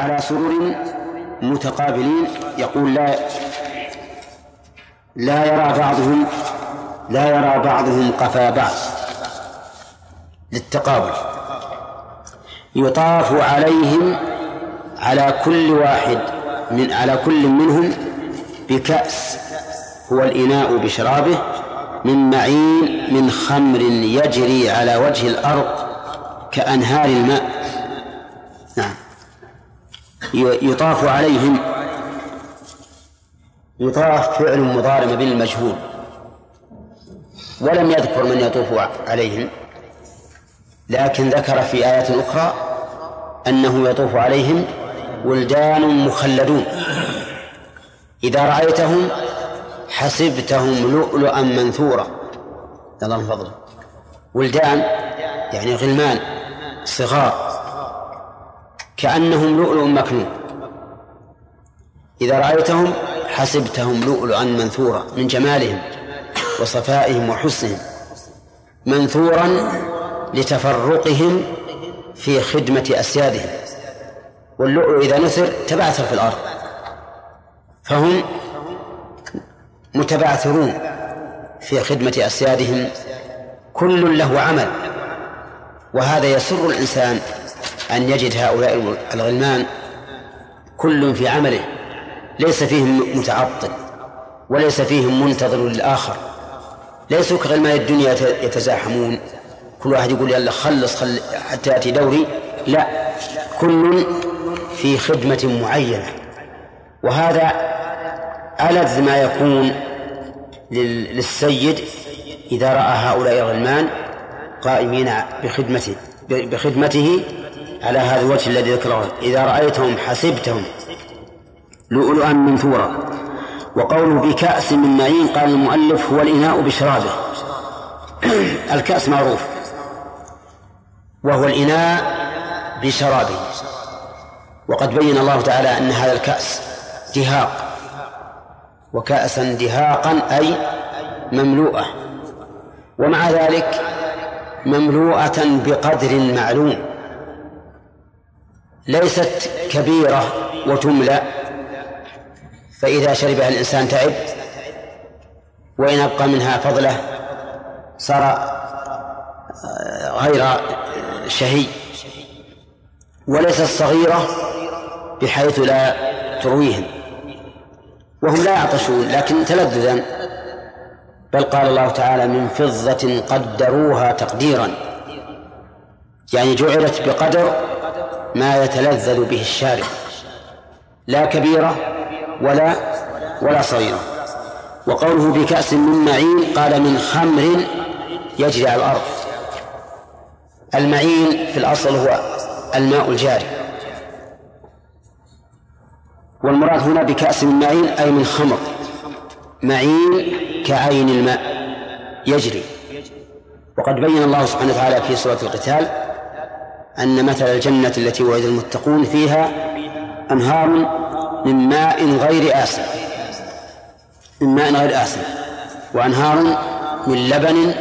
على سرر متقابلين يقول لا لا يرى بعضهم لا يرى بعضهم قفا بعض للتقابل. يطاف عليهم على كل واحد من على كل منهم بكأس هو الإناء بشرابه من معين من خمر يجري على وجه الأرض كأنهار الماء. يطاف عليهم. يطاف فعل مضارع بالمجهول. ولم يذكر من يطوف عليهم. لكن ذكر في آيات أخرى أنه يطوف عليهم ولدان مخلدون. إذا رأيتهم حسبتهم لؤلؤا منثورا. الله فضله ولدان يعني غلمان صغار. كأنهم لؤلؤ مكنون. إذا رأيتهم حسبتهم لؤلؤا منثورا من جمالهم وصفائهم وحسنهم منثورا لتفرقهم في خدمة أسيادهم. واللؤلؤ إذا نثر تبعثر في الأرض. فهم متبعثرون في خدمة أسيادهم. كل له عمل. وهذا يسر الإنسان أن يجد هؤلاء الغلمان كل في عمله ليس فيهم متعطل وليس فيهم منتظر للآخر ليسوا كغلمان الدنيا يتزاحمون. كل واحد يقول يلا خلص خل حتى يأتي دوري. لا كل في خدمة معينة. وهذا ألذ ما يكون للسيد إذا رأى هؤلاء الغلمان قائمين بخدمته بخدمته على هذا الوجه الذي ذكره إذا رأيتهم حسبتهم. لؤلؤا منثورا وقوله بكأس من معين قال المؤلف هو الإناء بشرابه. الكأس معروف. وهو الإناء بشرابه. وقد بين الله تعالى أن هذا الكأس دهاق. وكأسا دهاقا أي مملوءة. ومع ذلك مملوءة بقدر معلوم. ليست كبيرة وتملأ. فإذا شربها الإنسان تعب وإن أبقى منها فضلة صار آه، غير شهي. وليست صغيرة بحيث لا ترويهم. وهم لا يعطشون لكن تلذذا. بل قال الله تعالى من فضة قدروها تقديرا. يعني جعلت بقدر ما يتلذذ به الشارب لا كبيرة ولا ولا صغيرة. وقوله بكأس من معين قال من خمر يجري على الأرض. المعين في الأصل هو الماء الجاري. والمراد هنا بكأس من معين أي من خمر. معين كعين الماء يجري. وقد بين الله سبحانه وتعالى في سورة القتال أن مثل الجنة التي وعد المتقون فيها أنهار من ماء غير آسن. من ماء غير آسن. وأنهار من لبن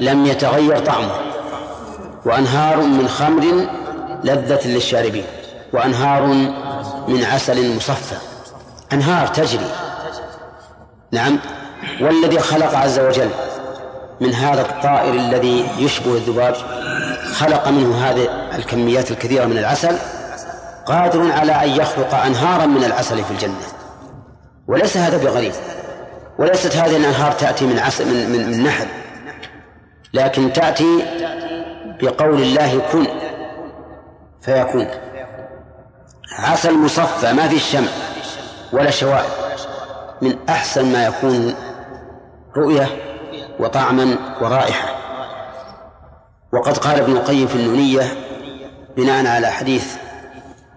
لم يتغير طعمه. وأنهار من خمر لذة للشاربين. وأنهار من عسل مصفى. أنهار تجري. نعم. والذي خلق عز وجل من هذا الطائر الذي يشبه الذباب خلق منه هذه الكميات الكثيرة من العسل قادر على أن يخلق أنهارا من العسل في الجنة. وليس هذا بغريب. وليست هذه الأنهار تأتي من عسل من, من, من نحل. لكن تأتي بقول الله كن فيكون. عسل مصفى ما في الشمع ولا شوائب من أحسن ما يكون رؤية وطعما ورائحة. وقد قال ابن القيم في النونية بناء على حديث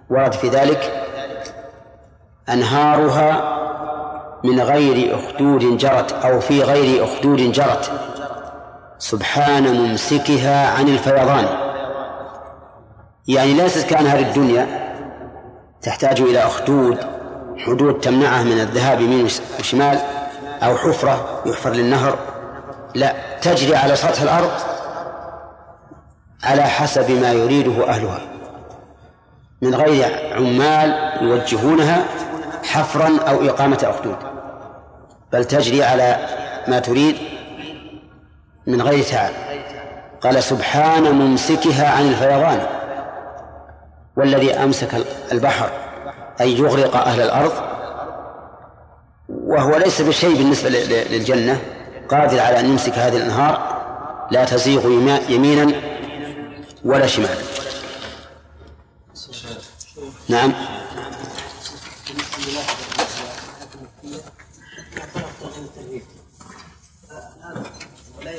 ورد في ذلك أنهارها من غير أخدود جرت أو في غير أخدود جرت. سبحان ممسكها عن الفيضان. يعني ليست كأنهار الدنيا تحتاج إلى أخدود حدود تمنعه من الذهاب يمين وشمال أو حفرة يحفر للنهر. لا تجري على سطح الأرض على حسب ما يريده أهلها. من غير عمال يوجهونها حفرا أو إقامة أخدود. بل تجري على ما تريد من غير تعب. قال سبحان ممسكها عن الفيضان. والذي أمسك البحر أي يغرق أهل الأرض. وهو ليس بشيء بالنسبة للجنة. قادر على أن يمسك هذه الأنهار. لا تزيغ يمينا ولا شمالا نعم. لا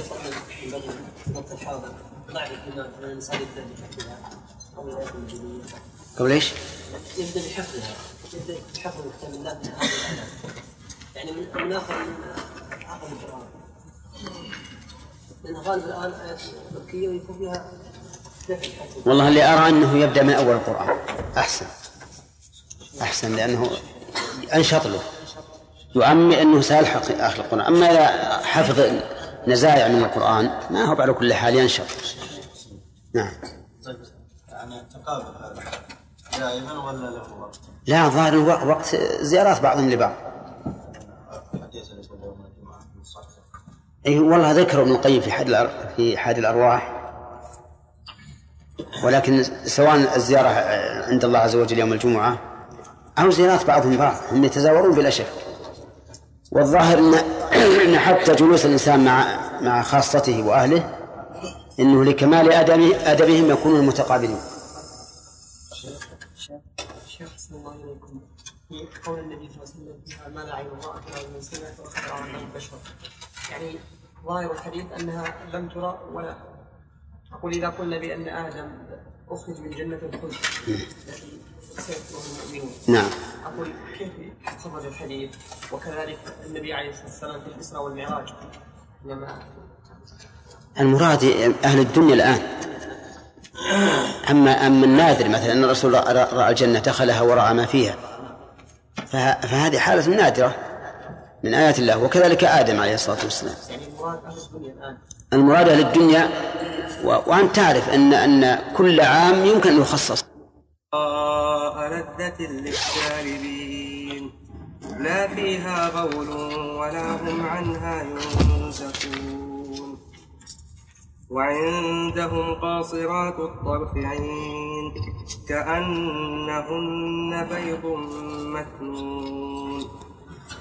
قبل إيش؟ يبدأ بحفظها. يبدأ بحفظ كتاب الله يعني من آخر من آخر القرآن. لأن غالب الآن آيات مكيه ويكون فيها والله اللي أرى أنه يبدأ من أول القرآن. أحسن. أحسن لأنه أنشط له. يعمي أنه سيلحق اخر القرآن. أما إذا حفظ نزايع من القرآن ما هو على كل حال ينشط. نعم. طيب يعني التقابل دائما ولا له وقت؟ لا ظاهر وقت زيارات بعضهم لبعض. اي والله ذكر ابن القيم في حد في حاد الأرواح. ولكن سواء الزيارة عند الله عز وجل يوم الجمعة أو زيارات بعضهم بعض هم يتزاورون بلا شك والظاهر أن حتى جلوس الإنسان مع مع خاصته وأهله إنه لكمال أدبهم يكونون متقابلين. شيخ الله إليكم في قول النبي صلى الله عليه وسلم ما لا عين رأت من سمعت وخبر عن البشر يعني ظاهر الحديث أنها لم ترى ولا أقول إذا قلنا بأن آدم أخرج من جنة الخلد التي المؤمنون نعم. أقول كيف خرج الحديث؟ وكذلك النبي عليه الصلاة والسلام في الإسراء والمعراج لما المراد أهل الدنيا الآن. أما أما النادر مثلا أن الرسول رأى الجنة دخلها ورأى ما فيها. فهذه حالة نادرة من آيات الله وكذلك آدم عليه الصلاة والسلام. يعني المراد أهل الدنيا الآن. المراد أهل الدنيا وأن تعرف أن أن كل عام يمكن أن يخصص. لذة للشاربين لا فيها غول ولا هم عنها ينزفون. وعندهم قاصرات الطرف عين كأنهن بيض مكنون.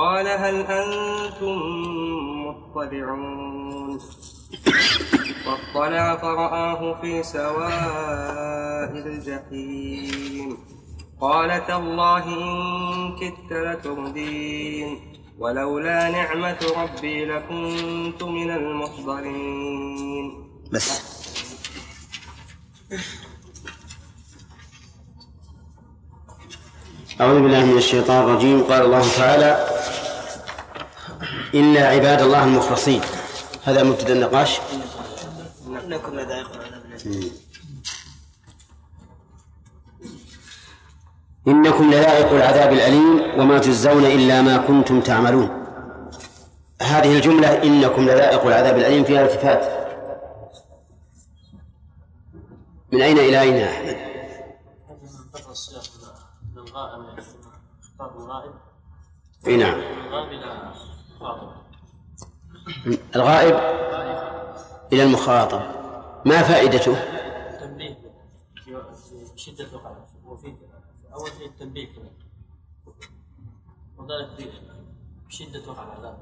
قال هل أنتم مطلعون؟ فاطلع فرآه في سواء الجحيم. قال تالله إن كدت لتردين ولولا نعمة ربي لكنت من المحضرين. بس. أعوذ بالله من الشيطان الرجيم. قال الله تعالى إلا عباد الله المخلصين. هذا مبتدأ النقاش. إنكم لذائق إنكم لذائق العذاب الأليم وما تجزون إلا ما كنتم تعملون. هذه الجملة إنكم لذائق العذاب الأليم فيها التفات من أين إلى أين يا أحمد؟ إي نعم. الغائب إلى المخاطب. ما فائدته؟ التنبيه شدة الوقع وفي أول شيء التنبيه وذلك بشدة وقع العذاب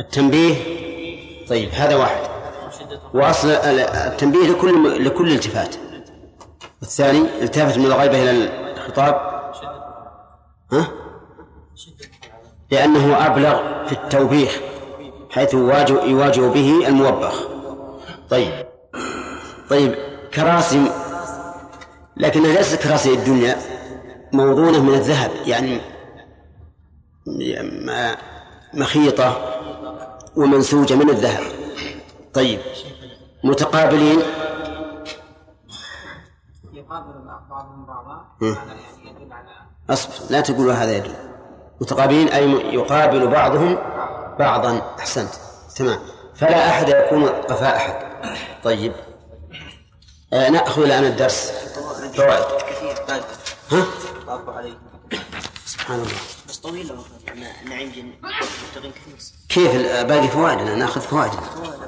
التنبيه؟ طيب هذا واحد. وأصل التنبيه لكل لكل التفات الثاني التفت من الغيبة إلى الخطاب. ها؟ لأنه أبلغ في التوبيخ حيث يواجه, يواجه به الموبخ. طيب. طيب كراسي لكنها ليست كراسي الدنيا موضونة من الذهب يعني مخيطة ومنسوجة من الذهب. طيب. متقابلين. يقابل بعضهم بعضا يعني يدل على أصبر لا تقولوا هذا يدل. متقابلين أي يقابل بعضهم بعضا. أحسنت. تمام. فلا أحد يكون قفاء أحد. طيب. آه نأخذ الآن الدرس. فوائد. ها؟ سبحان الله. بس طويل. نعيم جن. كيف باقي فوائدنا؟ نأخذ فوائدنا.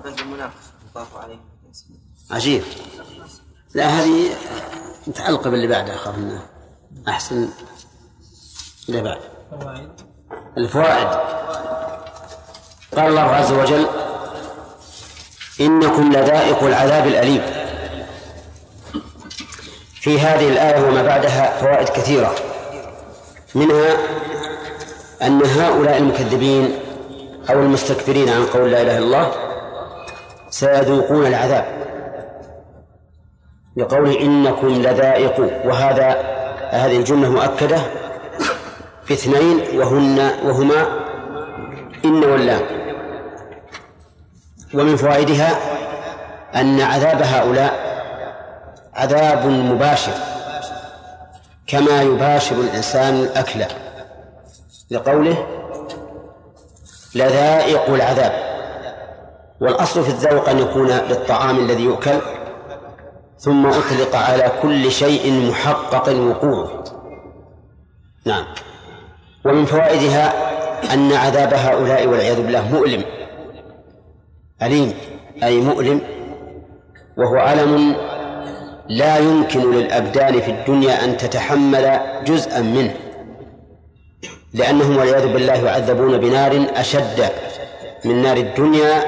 باقي المناقشه عليه عجيب. لا هذه متعلقة باللي بعدها أخاف أنها أحسن. اللي بعد. الفوائد. قال الله عز وجل إنكم لذائق العذاب الأليم. في هذه الآية وما بعدها فوائد كثيرة. منها أن هؤلاء المكذبين أو المستكبرين عن قول لا إله إلا الله سيذوقون العذاب بقوله إنكم لذائق وهذا هذه الجملة مؤكدة في اثنين وهن وهما إن واللام ومن فوائدها أن عذاب هؤلاء عذاب مباشر كما يباشر الإنسان الأكل. لقوله لذائق العذاب والأصل في الذوق أن يكون للطعام الذي يؤكل ثم أطلق على كل شيء محقق وقوعه. نعم. ومن فوائدها أن عذاب هؤلاء والعياذ بالله مؤلم. أليم. أي مؤلم. وهو ألم لا يمكن للأبدان في الدنيا أن تتحمل جزءا منه لأنهم والعياذ بالله يعذبون بنار أشد من نار الدنيا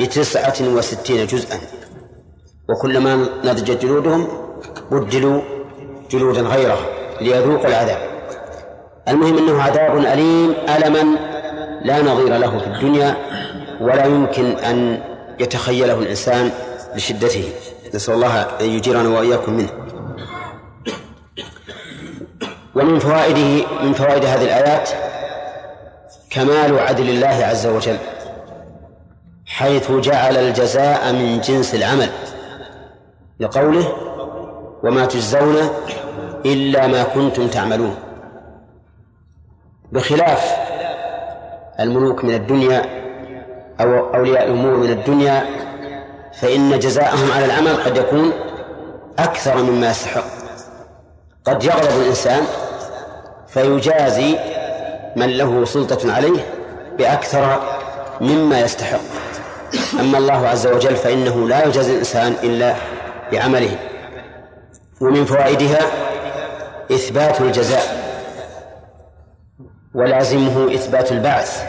بتسعة وستين جزءا. وكلما نضجت جلودهم بدلوا جلودا غيرها ليذوقوا العذاب. المهم إنه عذاب أليم ألما لا نظير له في الدنيا ولا يمكن أن يتخيله الإنسان لشدته. نسأل الله أن يجيرنا وإياكم منه. ومن فوائده من فوائد هذه الآيات كمال عدل الله عز وجل حيث جعل الجزاء من جنس العمل لقوله وما تجزون إلا ما كنتم تعملون بخلاف الملوك من الدنيا أو أولياء الأمور من الدنيا فإن جزاءهم على العمل قد يكون أكثر مما يستحق. قد يغضب الإنسان فيجازي من له سلطة عليه بأكثر مما يستحق. أما الله عز وجل فإنه لا يجازي الإنسان إلا بعمله ومن فوائدها إثبات الجزاء. ولازمه إثبات البعث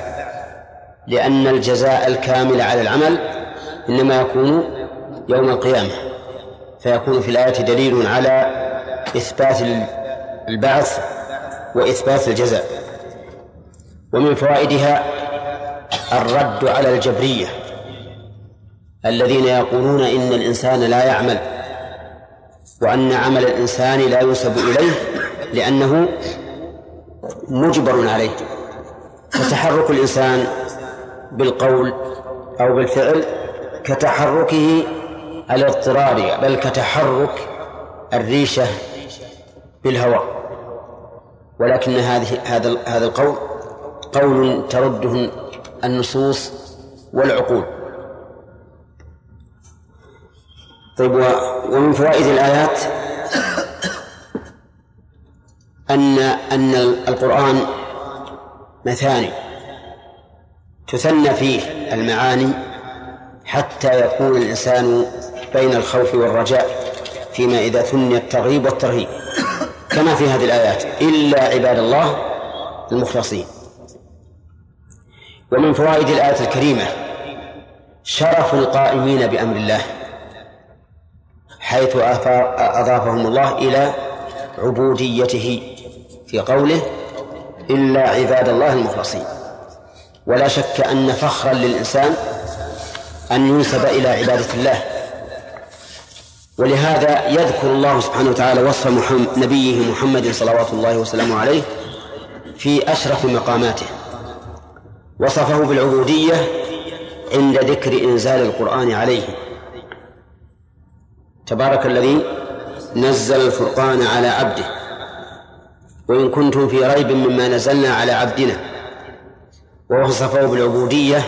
لأن الجزاء الكامل على العمل إنما يكون يوم القيامة فيكون في الآية دليل على إثبات البعث وإثبات الجزاء. ومن فوائدها الرد على الجبرية الذين يقولون إن الإنسان لا يعمل وأن عمل الإنسان لا ينسب إليه لأنه مجبر عليه. فتحرك الإنسان بالقول أو بالفعل كتحركه الاضطراري بل كتحرك الريشة بالهواء. ولكن هذه هذا هذا القول قول ترده النصوص والعقول. طيب ومن فوائد الآيات أن أن القرآن مثاني تثنى فيه المعاني حتى يكون الإنسان بين الخوف والرجاء فيما إذا ثني الترغيب والترهيب. كما في هذه الآيات إلا عباد الله المخلصين. ومن فوائد الآية الكريمة شرف القائمين بأمر الله حيث أضافهم الله إلى عبوديته. في قوله إلا عباد الله المخلصين. ولا شك أن فخرا للإنسان أن ينسب إلى عبادة الله. ولهذا يذكر الله سبحانه وتعالى وصف محمد نبيه محمد صلوات الله وسلامه عليه في أشرف مقاماته. وصفه بالعبودية عند ذكر إنزال القرآن عليه. تبارك الذي نزل الفرقان على عبده. وإن كنتم في ريب مما نزلنا على عبدنا ووصفه بالعبودية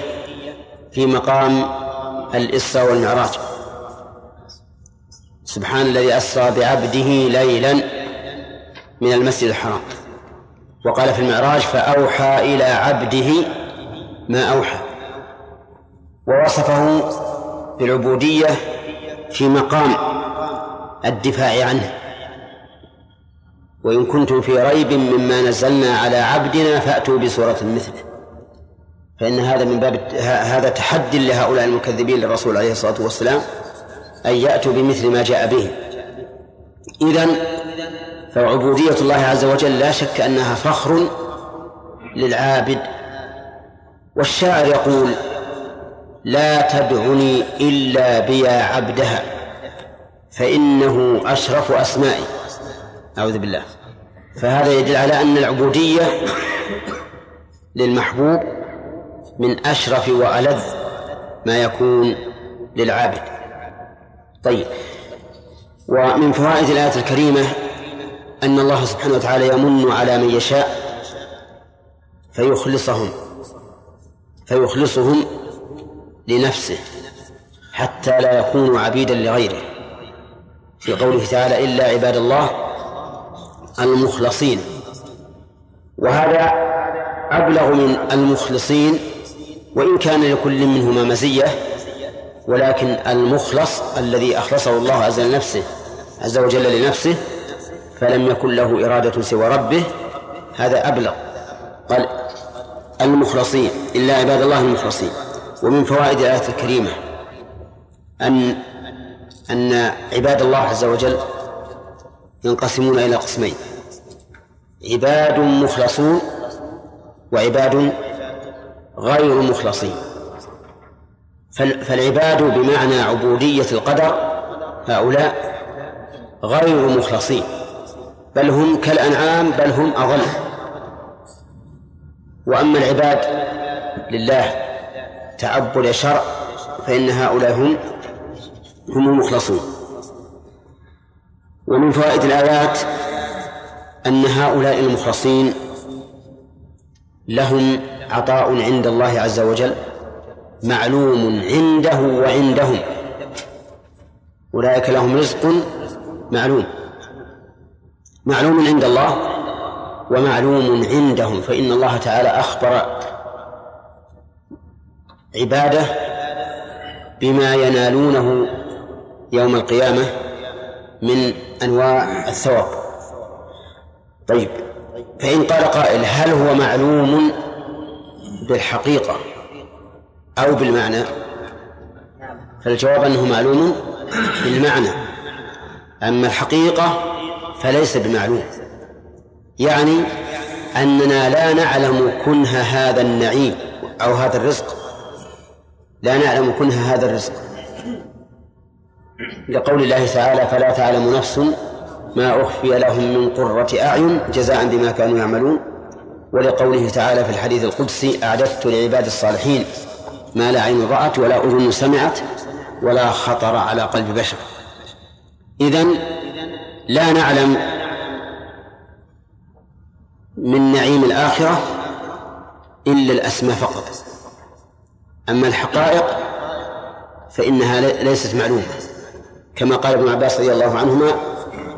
في مقام الإسراء والمعراج. سبحان الذي أسرى بعبده ليلا من المسجد الحرام. وقال في المعراج فأوحى إلى عبده ما أوحى. ووصفه بالعبودية في مقام الدفاع عنه. وإن كنتم في ريب مما نزلنا على عبدنا فأتوا بسورة مثله فإن هذا من باب هذا تحدي لهؤلاء المكذبين للرسول عليه الصلاة والسلام أن يأتوا بمثل ما جاء به. إذن فعبودية الله عز وجل لا شك أنها فخر للعابد. والشاعر يقول لا تدعني إلا بيا عبدها فإنه أشرف أسمائي. أعوذ بالله. فهذا يدل على أن العبودية للمحبوب من أشرف وألذ ما يكون للعابد. طيب. ومن فوائد الآية الكريمة أن الله سبحانه وتعالى يمن على من يشاء فيخلصهم فيخلصهم لنفسه حتى لا يكونوا عبيدا لغيره. في قوله تعالى إلا عباد الله المخلصين. وهذا أبلغ من المخلصين وإن كان لكل منهما مزية ولكن المخلص الذي أخلصه الله عز لنفسه عز وجل لنفسه فلم يكن له إرادة سوى ربه هذا أبلغ. قال المخلصين إلا عباد الله المخلصين. ومن فوائد الآية الكريمة أن أن عباد الله عز وجل ينقسمون إلى قسمين. عباد مخلصون وعباد غير مخلصين. فالعباد بمعنى عبودية القدر هؤلاء غير مخلصين. بل هم كالأنعام بل هم أضل. وأما العباد لله تعبد شرع فإن هؤلاء هم هم المخلصون. ومن فوائد الآيات أن هؤلاء المخلصين لهم عطاء عند الله عز وجل معلوم عنده وعندهم. أولئك لهم رزق معلوم. معلوم عند الله ومعلوم عندهم. فإن الله تعالى أخبر عباده بما ينالونه يوم القيامة من أنواع الثواب. طيب فإن قال قائل هل هو معلوم بالحقيقة أو بالمعنى؟ فالجواب أنه معلوم بالمعنى. أما الحقيقة فليس بمعلوم. يعني أننا لا نعلم كنه هذا النعيم أو هذا الرزق. لا نعلم كنه هذا الرزق. لقول الله تعالى فلا تعلم نفس ما أخفي لهم من قرة أعين جزاء بما كانوا يعملون ولقوله تعالى في الحديث القدسي أعددت لعباد الصالحين ما لا عين رأت ولا أذن سمعت ولا خطر على قلب بشر. إذن لا نعلم من نعيم الآخرة إلا الأسماء فقط. أما الحقائق فإنها ليست معلومة. كما قال ابن عباس رضي الله عنهما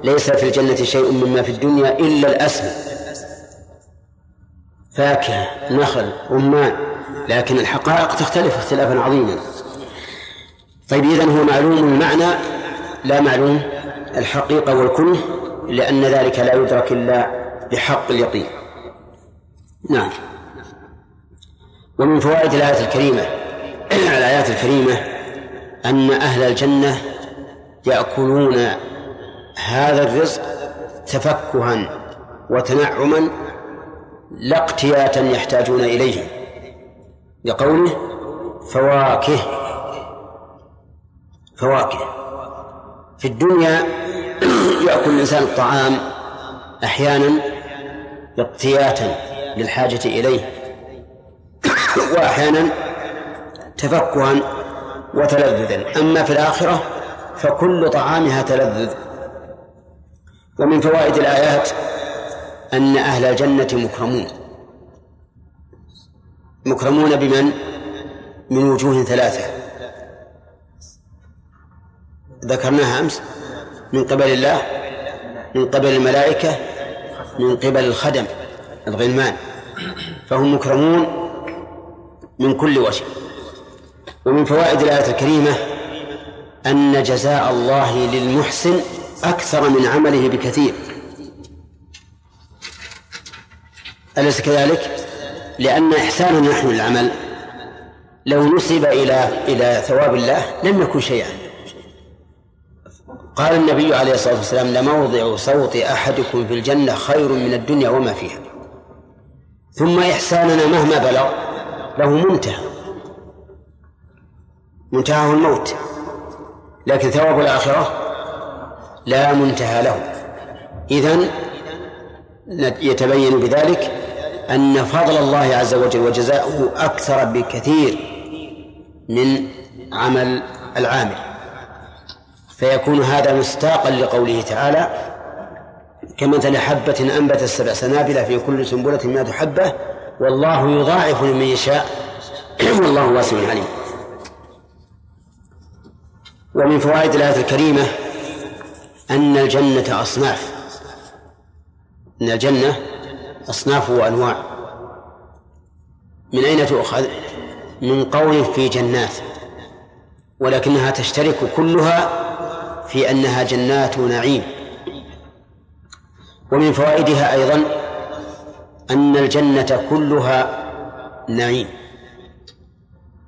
ليس في الجنة شيء مما في الدنيا إلا الأسماء. فاكهة نخل رمان لكن الحقائق تختلف اختلافا عظيما. طيب إذن هو معلوم المعنى لا معلوم الحقيقة والكنه لأن ذلك لا يدرك إلا بحق اليقين. نعم. ومن فوائد الآية الكريمة الآيات الكريمة أن أهل الجنة يأكلون هذا الرزق تفكها وتنعما لا اقتياتا يحتاجون إليه لقوله فواكه فواكه. في الدنيا يأكل الإنسان الطعام أحيانا اقتياتا للحاجة إليه وأحيانا تفكها وتلذذا. أما في الآخرة فكل طعامها تلذذ. ومن فوائد الآيات أن أهل الجنة مكرمون. مكرمون بمن؟ من وجوه ثلاثة. ذكرناها أمس. من قبل الله من قبل الملائكة من قبل الخدم الغلمان. فهم مكرمون من كل وجه. ومن فوائد الآية الكريمة أن جزاء الله للمحسن أكثر من عمله بكثير. أليس كذلك؟ لأن إحساننا نحن للعمل. لو نسب إلى إلى ثواب الله لم يكن شيئا. قال النبي عليه الصلاة والسلام لموضع صوت أحدكم في الجنة خير من الدنيا وما فيها. ثم إحساننا مهما بلغ له منتهى. منتهاه الموت. لكن ثواب الآخرة لا منتهى له. إذن يتبين بذلك أن فضل الله عز وجل وجزاؤه أكثر بكثير من عمل العامل. فيكون هذا مستاقا لقوله تعالى كمثل حبة أنبت السبع سنابل في كل سنبلة مئة حبة والله يضاعف لمن يشاء. والله واسع عليم. ومن فوائد الآية الكريمة أن الجنة أصناف. أن الجنة أصناف وأنواع. من أين تؤخذ؟ من قول في جنات ولكنها تشترك كلها في أنها جنات نعيم. ومن فوائدها أيضا أن الجنة كلها نعيم.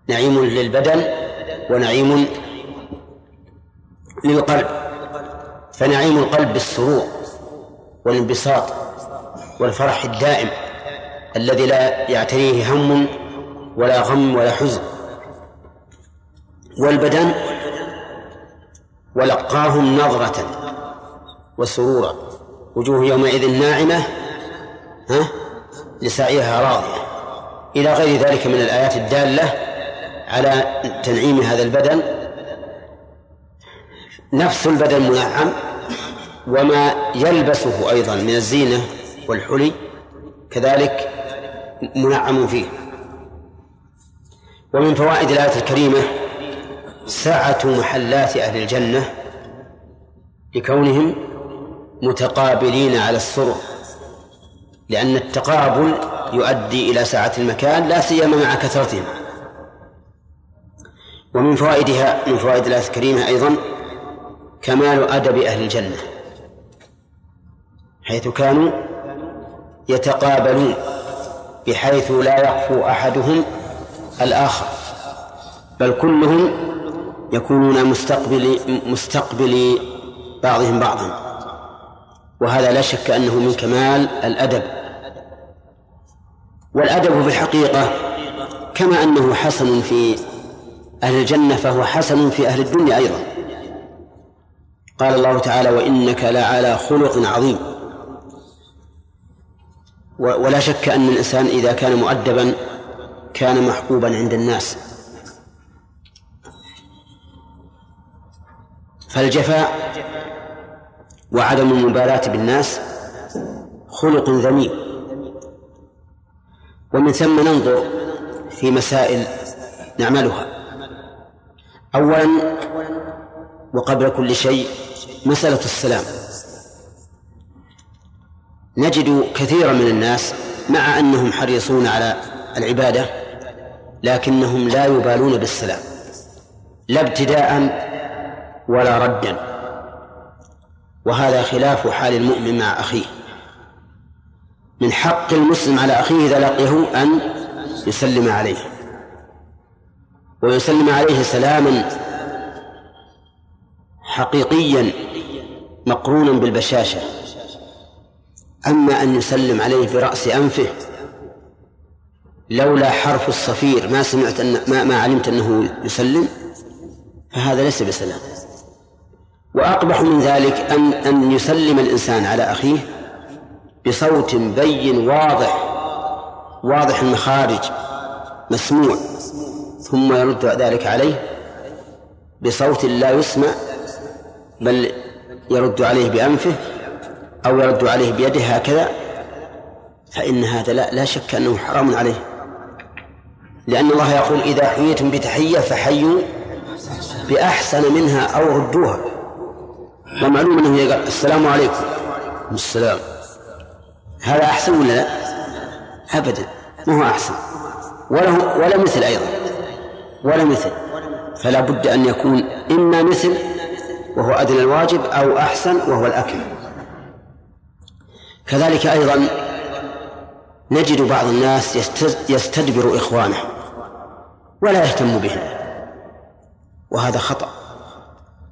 نعيم للبدن ونعيم للقلب. فنعيم القلب بالسرور والانبساط والفرح الدائم الذي لا يعتريه هم ولا غم ولا حزن. والبدن ولقاهم نظرة وسرورا. وجوه يومئذ ناعمة ها؟ لسعيها راضية. إلى غير ذلك من الآيات الدالة على تنعيم هذا البدن نفس البدن منعم وما يلبسه أيضا من الزينة والحلي كذلك منعم فيه. ومن فوائد الآية الكريمة سعة محلات أهل الجنة لكونهم متقابلين على السرر لأن التقابل يؤدي إلى سعة المكان لا سيما مع كثرتهم. ومن فوائدها من فوائد الآية الكريمة أيضا كمال أدب أهل الجنة حيث كانوا يتقابلون بحيث لا يخفو أحدهم الآخر بل كلهم يكونون مستقبل مستقبل بعضهم بعضا. وهذا لا شك أنه من كمال الأدب. والأدب في الحقيقة كما أنه حسن في أهل الجنة فهو حسن في أهل الدنيا أيضا. قال الله تعالى وإنك لعلى خلق عظيم. ولا شك أن الإنسان إذا كان مؤدبا كان محبوبا عند الناس. فالجفاء وعدم المبالاة بالناس خلق ذميم. ومن ثم ننظر في مسائل نعملها. أولا وقبل كل شيء مسألة السلام. نجد كثيرا من الناس مع أنهم حريصون على العبادة لكنهم لا يبالون بالسلام لا ابتداء ولا ردا. وهذا خلاف حال المؤمن مع أخيه. من حق المسلم على أخيه إذا لقيه أن يسلم عليه. ويسلم عليه سلاما حقيقيا مقرونا بالبشاشة. أما أن يسلم عليه برأس أنفه لولا حرف الصفير ما سمعت أن ما, ما علمت أنه يسلم فهذا ليس بسلام. وأقبح من ذلك أن أن يسلم الإنسان على أخيه بصوت بين واضح واضح المخارج مسموع ثم يرد ذلك عليه بصوت لا يسمع بل يرد عليه بأنفه أو يرد عليه بيده هكذا فإن هذا لا, لا شك أنه حرام عليه. لأن الله يقول إذا حييتم بتحية فحيوا بأحسن منها أو ردوها. ومعلوم أنه يقول السلام عليكم. السلام. هذا أحسن ولا لا؟ أبدا. ما هو أحسن؟ ولا ولا مثل أيضا. ولا مثل. فلا بد أن يكون إما مثل وهو أدنى الواجب أو أحسن وهو الأكمل كذلك أيضا نجد بعض الناس يستدبر إخوانه ولا يهتم بهم. وهذا خطأ.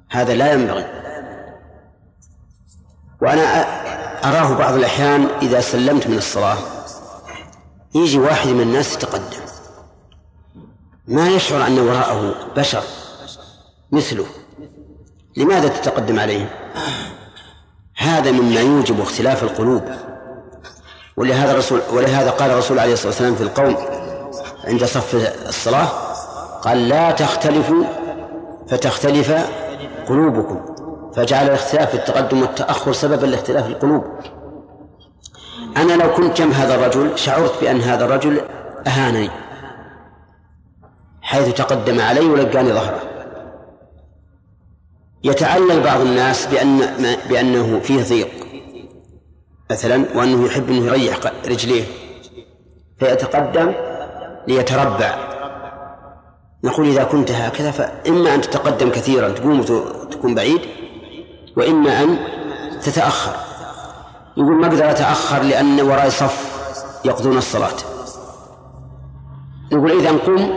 هذا لا ينبغي. وأنا أراه بعض الأحيان إذا سلمت من الصلاة يجي واحد من الناس يتقدم. ما يشعر أن وراءه بشر مثله. لماذا تتقدم عليه؟ هذا مما يوجب اختلاف القلوب. ولهذا الرسول ولهذا قال الرسول عليه الصلاة والسلام في القوم عند صف الصلاة قال لا تختلفوا فتختلف قلوبكم. فجعل الاختلاف في التقدم والتأخر سببا لاختلاف القلوب. أنا لو كنت جنب هذا الرجل شعرت بأن هذا الرجل أهانني حيث تقدم علي ولقاني ظهره. يتعلل بعض الناس بأن بأنه فيه ضيق. مثلا وأنه يحب أنه يريح رجليه. فيتقدم ليتربع. نقول إذا كنت هكذا فإما أن تتقدم كثيرا تقوم وتكون بعيد وإما أن تتأخر. يقول ما أقدر أتأخر لأن وراي صف يقضون الصلاة. يقول إذا قم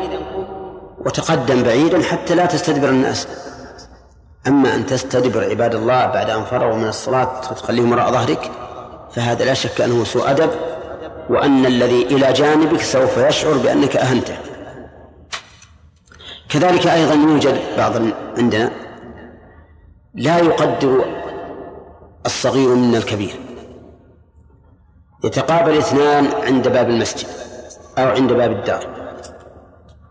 وتقدم بعيدا حتى لا تستدبر الناس. أما أن تستدبر عباد الله بعد أن فرغوا من الصلاة وتخليهم وراء ظهرك فهذا لا شك أنه سوء أدب وأن الذي إلى جانبك سوف يشعر بأنك أهنته. كذلك أيضا يوجد بعض عندنا لا يقدر الصغير من الكبير. يتقابل اثنان عند باب المسجد أو عند باب الدار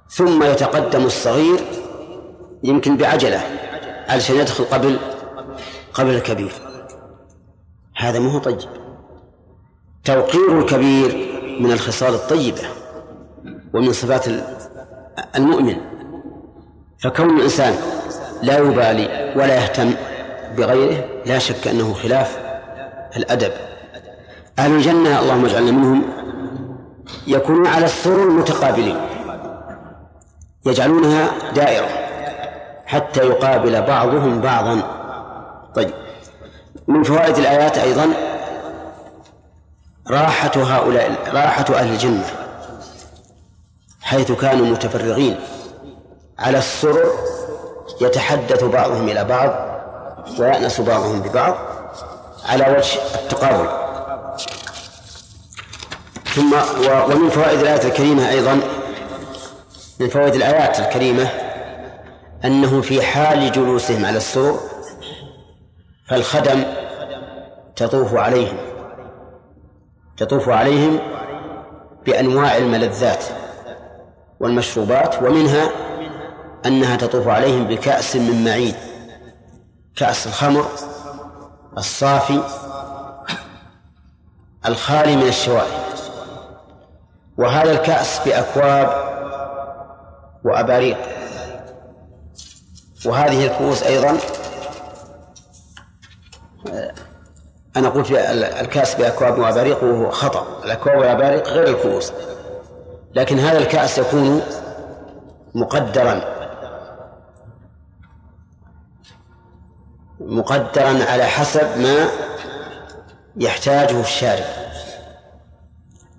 ثم يتقدم الصغير يمكن بعجلة علشان يدخل قبل قبل الكبير؟ هذا ما هو طيب. توقير الكبير من الخصال الطيبة ومن صفات المؤمن. فكون الإنسان لا يبالي ولا يهتم بغيره لا شك أنه خلاف الأدب. أهل الجنة اللهم اجعلنا منهم يكونون على السرر متقابلين يجعلونها دائرة. حتى يقابل بعضهم بعضا. طيب. من فوائد الآيات أيضا راحة هؤلاء راحة أهل الجنة حيث كانوا متفرغين على السرر يتحدث بعضهم إلى بعض ويأنس بعضهم ببعض على وجه التقابل. ثم ومن فوائد الآية الكريمة أيضا من فوائد الآيات الكريمة أنه في حال جلوسهم على السور فالخدم تطوف عليهم تطوف عليهم بأنواع الملذات والمشروبات ومنها أنها تطوف عليهم بكأس من معين كأس الخمر الصافي الخالي من الشوائب. وهذا الكأس بأكواب وأباريق. وهذه الكؤوس أيضا أنا قلت الكأس بأكواب وأباريق وهو خطأ. الأكواب والأباريق غير الكؤوس. لكن هذا الكأس يكون مقدرا. مقدرا على حسب ما يحتاجه الشارب.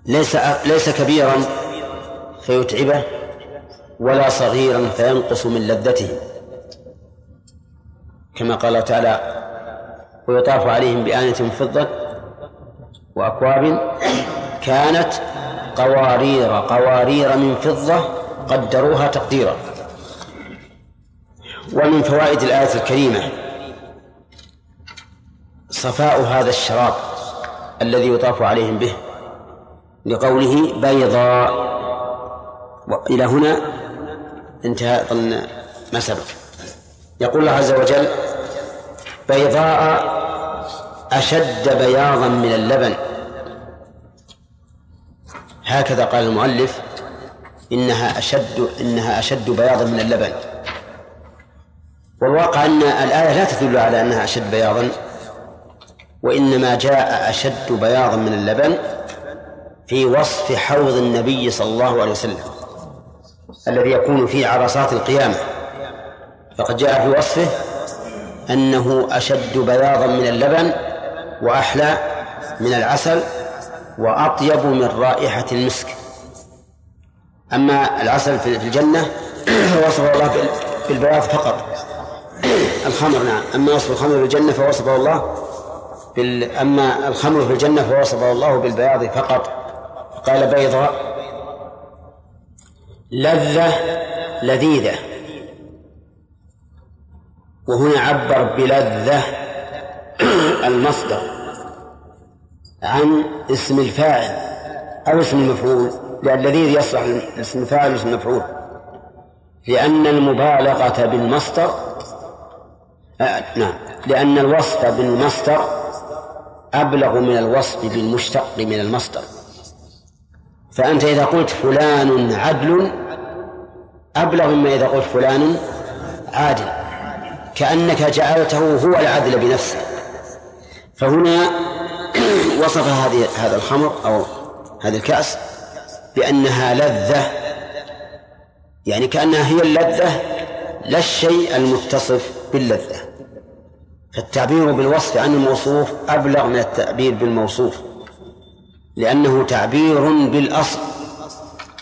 ليس ليس كبيرا فيتعبه ولا صغيرا فينقص من لذته. كما قال تعالى ويطاف عليهم بآنة من فضة وأكواب كانت قوارير قوارير من فضة قدروها تقديرا. ومن فوائد الآية الكريمة صفاء هذا الشراب الذي يطاف عليهم به لقوله بيضاء. إلى هنا انتهى ما سبق. يقول الله عز وجل بيضاء أشد بياضا من اللبن. هكذا قال المؤلف إنها أشد إنها أشد بياضا من اللبن. والواقع أن الآية لا تدل على أنها أشد بياضا وإنما جاء أشد بياضا من اللبن في وصف حوض النبي صلى الله عليه وسلم الذي يكون في عرصات القيامة. فقد جاء في وصفه أنه أشد بياضا من اللبن وأحلى من العسل وأطيب من رائحة المسك. أما العسل في الجنة فوصفه الله بالبياض فقط. الخمر نعم. أما وصف الخمر في الجنة فوصفه الله بال... أما الخمر في الجنة فوصفه الله بالبياض فقط. قال بيضاء لذة لذيذة. وهنا عبر بلذة المصدر عن اسم الفاعل أو اسم المفعول لأن اللذيذ يصلح اسم الفاعل واسم المفعول. لأن المبالغة بالمصدر آه نعم لأن الوصف بالمصدر أبلغ من الوصف بالمشتق من المصدر. فأنت إذا قلت فلان عدل أبلغ مما إذا قلت فلان عادل. كأنك جعلته هو العدل بنفسه. فهنا وصف هذه هذا الخمر أو هذا الكأس بأنها لذة. يعني كأنها هي اللذة لا الشيء المتصف باللذة. فالتعبير بالوصف عن الموصوف أبلغ من التعبير بالموصوف لأنه تعبير بالأصل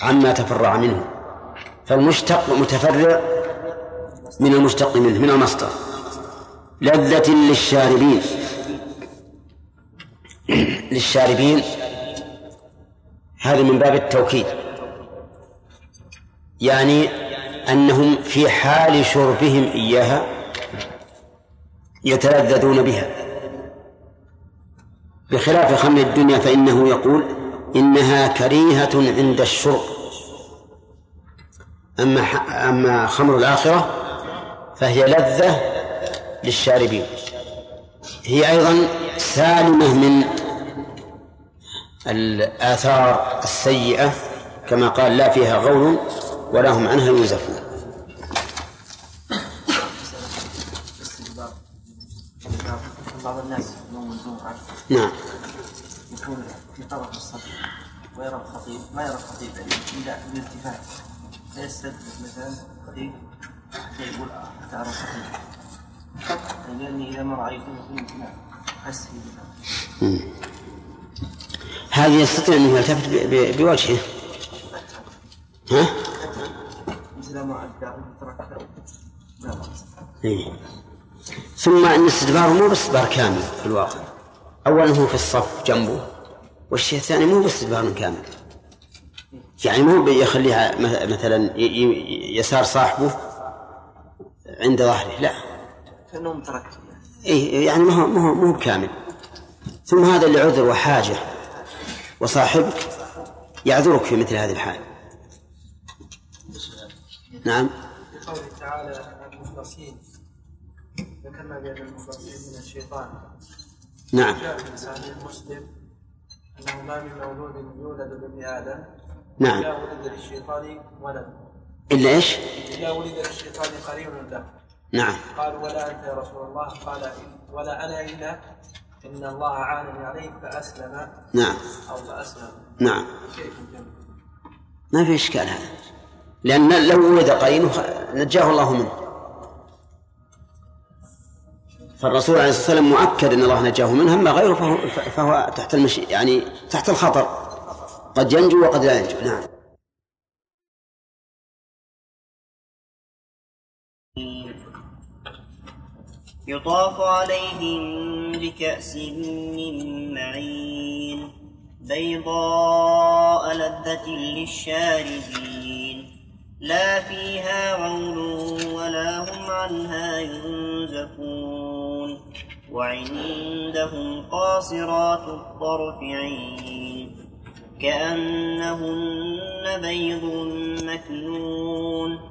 عما تفرع منه. فالمشتق متفرع من المشتق منه من المصدر. لذة للشاربين. للشاربين. هذا من باب التوكيد. يعني أنهم في حال شربهم إياها يتلذذون بها. بخلاف خمر الدنيا فإنه يقول إنها كريهة عند الشرب. أما أما خمر الآخرة فهي لذة للشاربين. هي أيضا سالمة من الآثار السيئة كما قال لا فيها غول ولا هم عنها ينزفون بعض الناس يوم الجمعة نعم. يكون في طرف الصف ويرى الخطيب ما يرى الخطيب إلا بالارتفاع فيستدرك مثلا الخطيب. حتى يقول الخطيب لأني إذا ما رأيته يكون أسهل هذه يستطيع أن يلتفت بوجهه. ها؟ مثل ما إيه. ثم أن استدباره مو باستدبار كامل في الواقع. أولا هو في الصف جنبه والشيء الثاني مو باستدبار كامل. يعني مو يخليها مثلا يسار صاحبه عند ظهره لا. كأنه مترك إيه يعني ما هو ما هو مو بكامل. ثم هذا اللي عذر وحاجة وصاحبك يعذرك في مثل هذه الحال. نعم. قوله تعالى المخلصين ذكرنا بأن المخلصين من الشيطان. نعم. جاء في صحيح مسلم أنه ما من مولود يولد لابن آدم نعم. إلا ولد للشيطان ولد. إلا إيش؟ إلا ولد للشيطان قرين له نعم. قال ولا أنت يا رسول الله؟ قال ولا أنا إلا إن الله عانني عليه فأسلم. نعم. أو فأسلم. نعم؟ ما في إشكال هذا. لأن لو ولد قرينه نجاه الله منه. فالرسول عليه الصلاة والسلام مؤكد أن الله نجاه منه أما غيره فهو, فهو تحت المشي يعني تحت الخطر. قد ينجو وقد لا ينجو. نعم. يطاف عليهم بكأس من معين بيضاء لذة للشاربين لا فيها غول ولا هم عنها ينزفون وعندهم قاصرات الطرف عين كأنهن بيض مكنون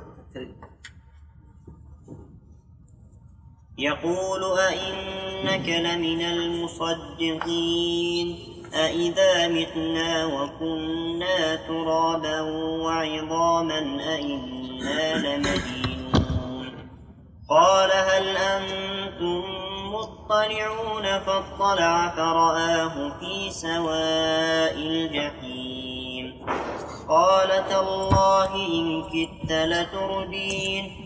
يقول أئنك لمن المصدقين أإذا متنا وكنا ترابا وعظاما أئنا لمدينون قال هل أنتم مطلعون فاطلع فرآه في سواء الجحيم قال تالله إن كدت لتردين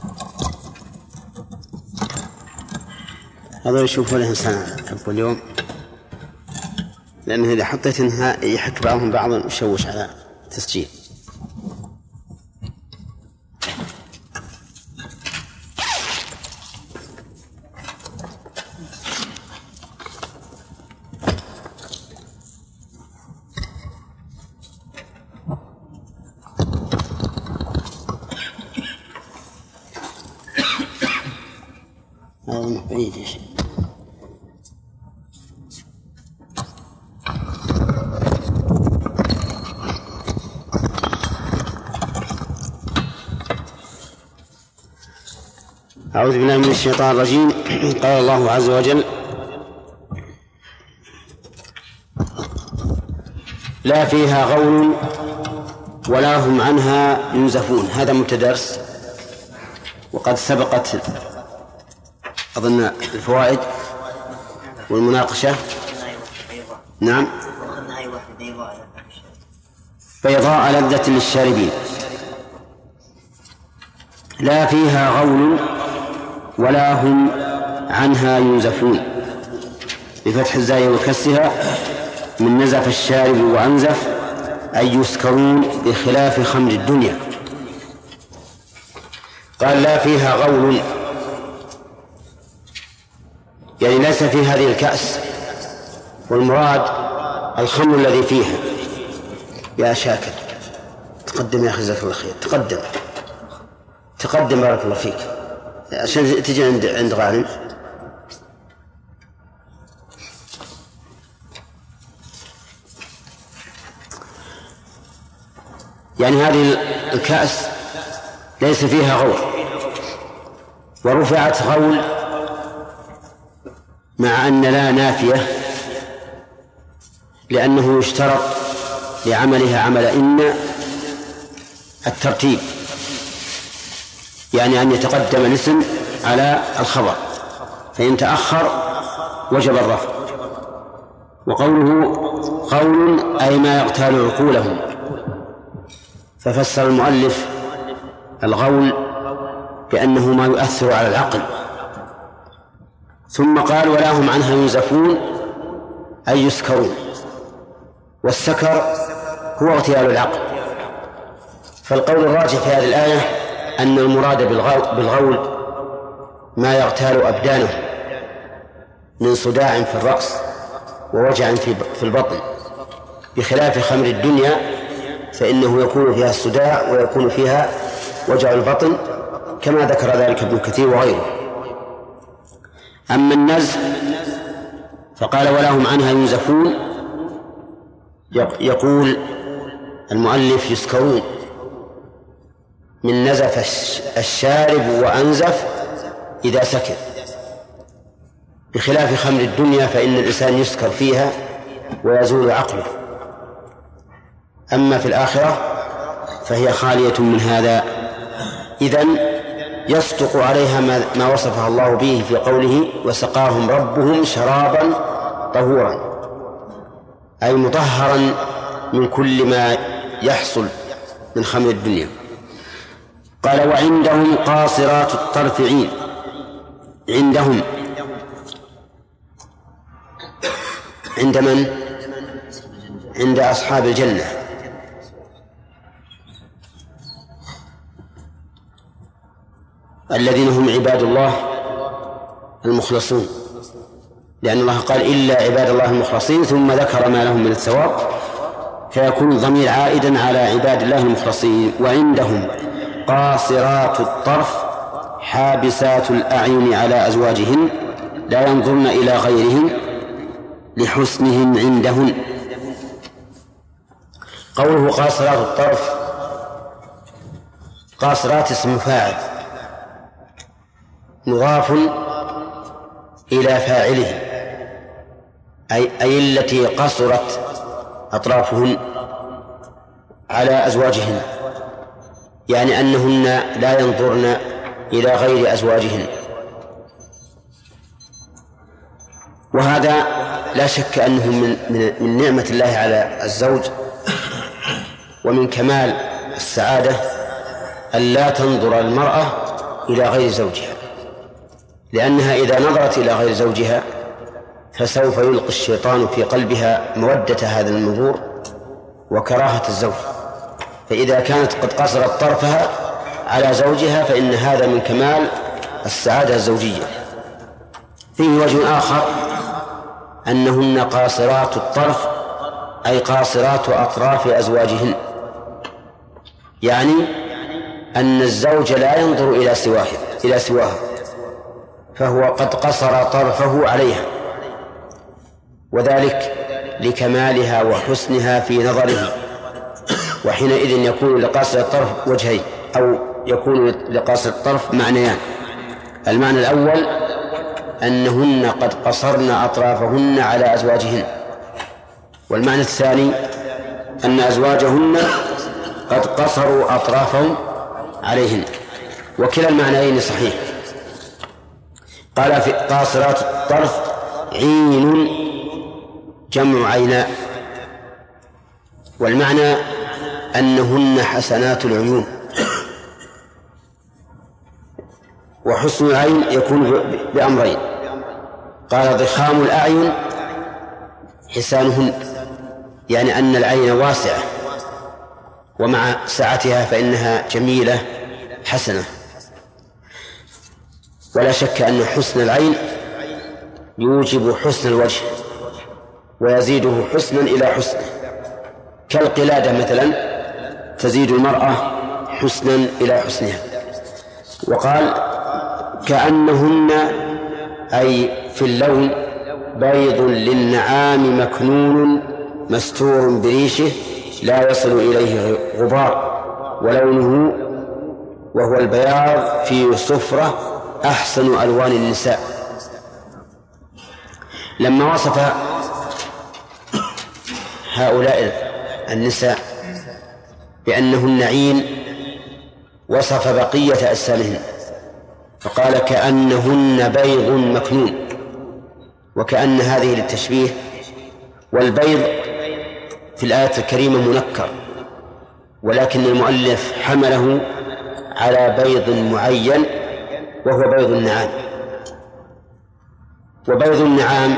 هذا يشوفوا الإنسان حبه اليوم لأنه إذا حطيت إنها يحك بعضهم بعضا يشوش على تسجيل هذا من بعيد يا شيخ أعوذ بالله من الشيطان الرجيم. قال الله عز وجل لا فيها غول ولا هم عنها ينزفون. هذا متدرس وقد سبقت أظن الفوائد والمناقشة. نعم. بيضاء لذة للشاربين. لا فيها غول ولا هم عنها ينزفون بفتح الزاي وكسرها من نزف الشارب وأنزف أي يسكرون بخلاف خمر الدنيا. قال لا فيها غول. يعني ليس في هذه الكأس. والمراد الخمر الذي فيها. يا شاكر تقدم يا أخي جزاك الله خير. تقدم. تقدم بارك الله فيك. عشان تجي عند عند غانم يعني هذه الكأس ليس فيها غول. ورفعت غول مع أن لا نافية لأنه يشترط لعملها عمل إن الترتيب. يعني أن يتقدم الاسم على الخبر فإن تأخر وجب الرفع. وقوله قول أي ما يغتال عقولهم. ففسر المؤلف الغول بأنه ما يؤثر على العقل. ثم قال ولا هم عنها ينزفون أي يسكرون. والسكر هو اغتيال العقل. فالقول الراجح في هذه الآية أن المراد بالغول, ما يغتال أبدانهم من صداع في الرأس ووجع في البطن. بخلاف خمر الدنيا فإنه يكون فيها الصداع ويكون فيها وجع البطن كما ذكر ذلك ابن كثير وغيره. أما النزف فقال ولا هم عنها ينزفون يقول المؤلف يسكرون. من نزف الشارب وأنزف إذا سكر بخلاف خمر الدنيا فإن الإنسان يسكر فيها ويزول عقله. أما في الآخرة فهي خالية من هذا. إذن يصدق عليها ما, ما وصفها الله به في قوله وسقاهم ربهم شرابا طهورا أي مطهرا من كل ما يحصل من خمر الدنيا. قال وعندهم قاصرات الطرف عين عندهم. عند من؟ عند أصحاب الجنة. الذين هم عباد الله المخلصون. لأن الله قال إلا عباد الله المخلصين ثم ذكر ما لهم من الثواب فيكون الضمير عائدا على عباد الله المخلصين. وعندهم. قاصرات الطرف حابسات الأعين على أزواجهن لا ينظرن إلى غيرهن لحسنهن عندهن. قوله قاصرات الطرف قاصرات اسم فاعل مضاف إلى فاعله أي أي التي قصرت أطرافهن على أزواجهن. يعني أنهن لا ينظرن إلى غير أزواجهن. وهذا لا شك أنه من من من نعمة الله على الزوج ومن كمال السعادة أن لا تنظر المرأة إلى غير زوجها. لأنها إذا نظرت إلى غير زوجها فسوف يلقي الشيطان في قلبها مودة هذا النظور وكراهة الزوج. فإذا كانت قد قصرت طرفها على زوجها فإن هذا من كمال السعادة الزوجية. فيه وجه آخر أنهن قاصرات الطرف أي قاصرات أطراف أزواجهن. يعني أن الزوج لا ينظر إلى سواه إلى سواها فهو قد قصر طرفه عليها. وذلك لكمالها وحسنها في نظره وحينئذ يكون لقاصر الطرف وجهين أو يكون لقاصر الطرف معنيان. المعنى الأول أنهن قد قصرن أطرافهن على أزواجهن. والمعنى الثاني أن أزواجهن قد قصروا أطرافهم عليهن. وكلا المعنيين صحيح. قال في قاصرات الطرف عين جمع عيناء. والمعنى أنهن حسنات العيون. وحسن العين يكون بأمرين. قال ضخام الأعين حسانهن يعني أن العين واسعة ومع سعتها فإنها جميلة حسنة. ولا شك أن حسن العين يوجب حسن الوجه ويزيده حسنا إلى حسنه كالقلادة مثلا تزيد المرأة حسنا إلى حسنها. وقال كأنهن أي في اللون بيض للنعام مكنون مستور بريشه لا يصل إليه غبار ولونه وهو البياض في صفرة أحسن ألوان النساء. لما وصف هؤلاء النساء بأنهن عين وصف بقية أجسامهن فقال كأنهن بيض مكنون وكأن هذه للتشبيه والبيض في الآية الكريمة منكر ولكن المؤلف حمله على بيض معين وهو بيض النعام. وبيض النعام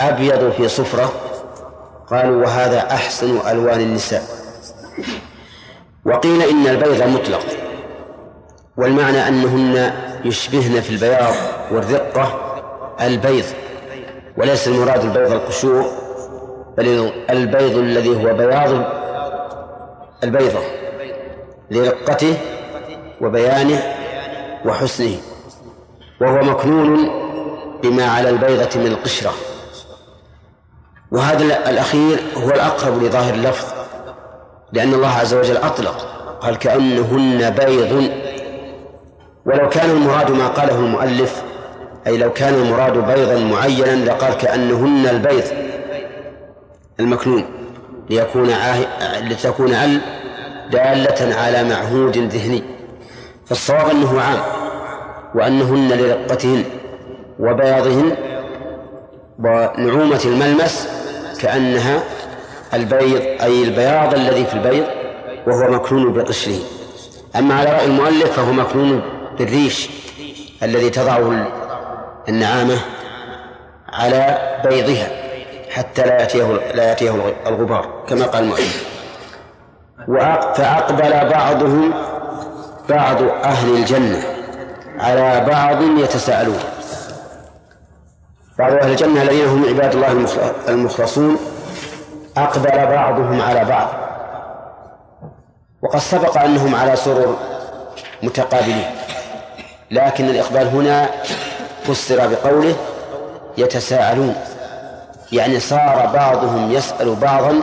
أبيض في صفرة قالوا وهذا أحسن ألوان النساء. وقيل إن البيض مطلق والمعنى أنهن يشبهن في البياض والرقة البيض وليس المراد البيض القشور بل البيض الذي هو بياض البيضة لرقته وبيانه وحسنه وهو مكنون بما على البيضة من القشرة. وهذا الأخير هو الأقرب لظاهر اللفظ لأن الله عز وجل أطلق. قال كأنهن بيض. ولو كان المراد ما قاله المؤلف أي لو كان المراد بيضا معينا لقال كأنهن البيض المكنون ليكون عاه... لتكون ال دالة على معهود ذهني. فالصواب أنه عام وأنهن لرقتهن وبياضهن ونعومة الملمس كأنها البيض أي البياض الذي في البيض وهو مكنون بقشره أما على رأي المؤلف فهو مكنون بالريش الذي تضعه النعامة على بيضها حتى لا يأتيه لا يأتيه الغبار كما قال المؤلف. فأقبل بعضهم بعض أهل الجنة على بعض يتساءلون. بعض أهل الجنة الذين هم عباد الله المخلصون أقبل بعضهم على بعض. وقد سبق أنهم على سرر متقابلين. لكن الإقبال هنا فسر بقوله يتساءلون. يعني صار بعضهم يسأل بعضا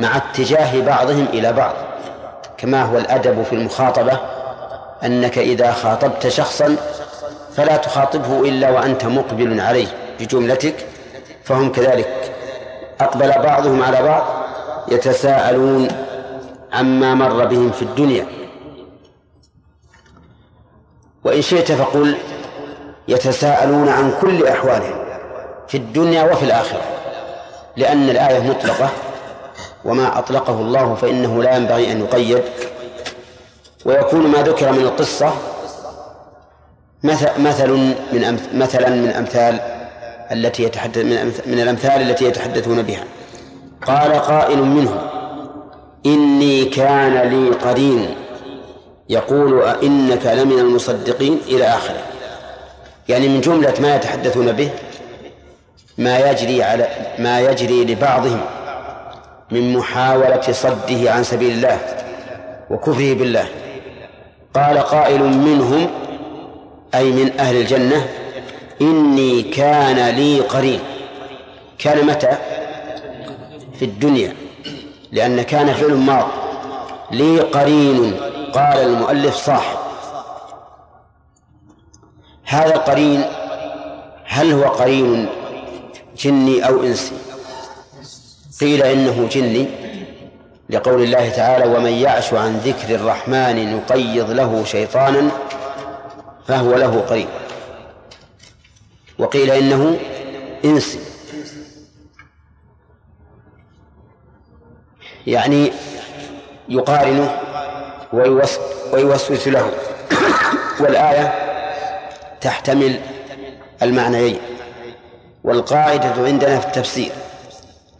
مع اتجاه بعضهم إلى بعض. كما هو الأدب في المخاطبة أنك إذا خاطبت شخصا فلا تخاطبه إلا وأنت مقبل عليه بجملتك فهم كذلك أقبل بعضهم على بعض يتساءلون عما مر بهم في الدنيا. وإن شئت فقل يتساءلون عن كل أحوالهم في الدنيا وفي الآخرة لأن الآية مطلقة وما أطلقه الله فإنه لا ينبغي أن يقيد. ويكون ما ذكر من القصة مثل من مثلا من أمثال التي يتحدث من الأمثال التي يتحدثون بها. قال قائل منهم إني كان لي قرين. يقول أئنك لمن المصدقين إلى آخره. يعني من جملة ما يتحدثون به ما يجري على ما يجري لبعضهم من محاولة صده عن سبيل الله وكفره بالله. قال قائل منهم أي من أهل الجنة إني كان لي قرين. كان متى في الدنيا لأن كان فعل ماض. لي قرين قال المؤلف صاحب. هذا القرين هل هو قرين جني أو إنسي؟ قيل إنه جني لقول الله تعالى ومن يعش عن ذكر الرحمن نقيض له شيطانا فهو له قرين. وقيل إنه إنسي يعني يقارنه ويوسوس له. والآية تحتمل المعنيين. والقاعدة عندنا في التفسير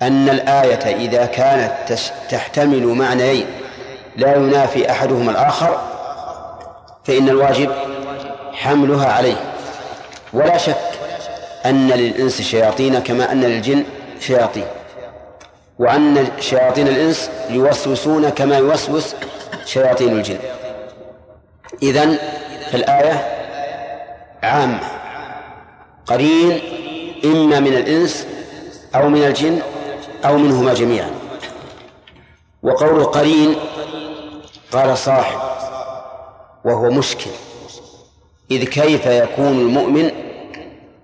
أن الآية إذا كانت تحتمل معنيين لا ينافي أحدهما الآخر فإن الواجب حملها عليه. ولا شك أن للإنس شياطين كما أن للجن شياطين وأن شياطين الإنس يوسوسون كما يوسوس شياطين الجن. إذن فالآية عامة. قرين إما من الإنس أو من الجن أو منهما جميعا. وقول قرين قال صاحب وهو مشكل إذ كيف يكون المؤمن